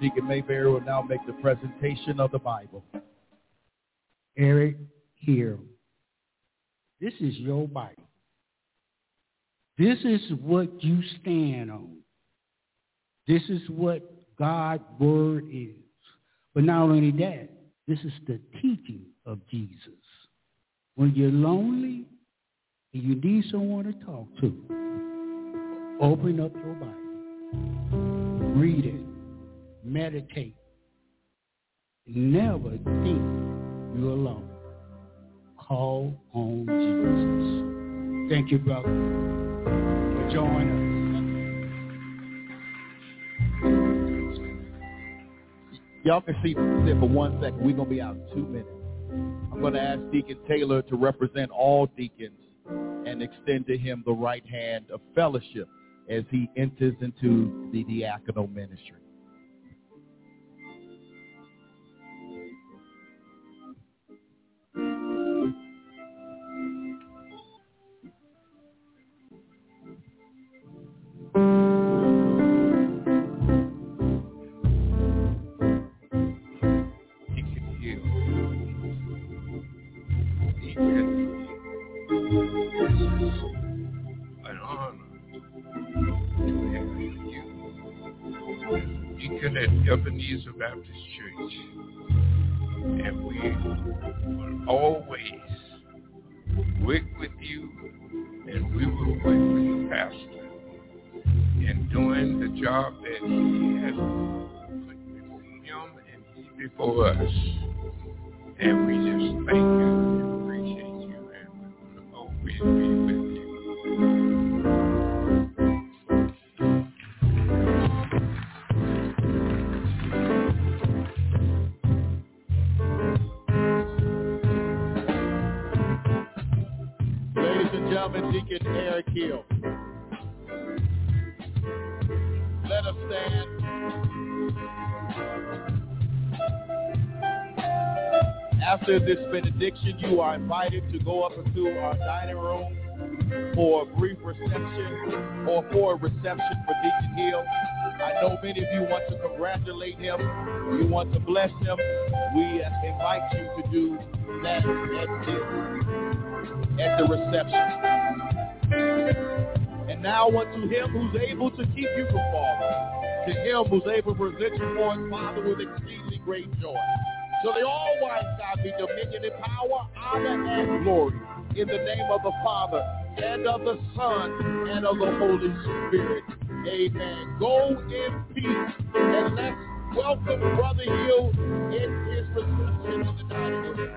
Deacon Mayberry will now make the presentation of the Bible. Eric here. This is your Bible. This is what you stand on. This is what God's word is. But not only that, this is the teaching of Jesus. When you're lonely and you need someone to talk to, open up your Bible. Read it. Meditate. Never think you're alone. Call on Jesus. Thank you, brother, for joining us. Y'all can see sit for one second. We're to be out in two minutes. I'm to ask Deacon Taylor to represent all deacons and extend to him the right hand of fellowship as he enters into the diaconal ministry. Ebenezer Baptist Church. And we will always work with you and we will work with the pastor in doing the job that he has put before him and he before us. And we just thank you and appreciate you and we will always be Deacon Eric Hill. Let us stand. After this benediction, you are invited to go up into our dining room for a brief reception or for a reception for Deacon Hill. I know many of you want to congratulate him. You want to bless him. We invite you to do that at this at the reception. And now unto him who's able to keep you from falling, to him who's able to present you for his Father with exceedingly great joy. So the all-wise God be dominion and power, honor, and glory in the name of the Father and of the Son and of the Holy Spirit. Amen. Go in peace and let's welcome Brother Hill in his reception in the dining room.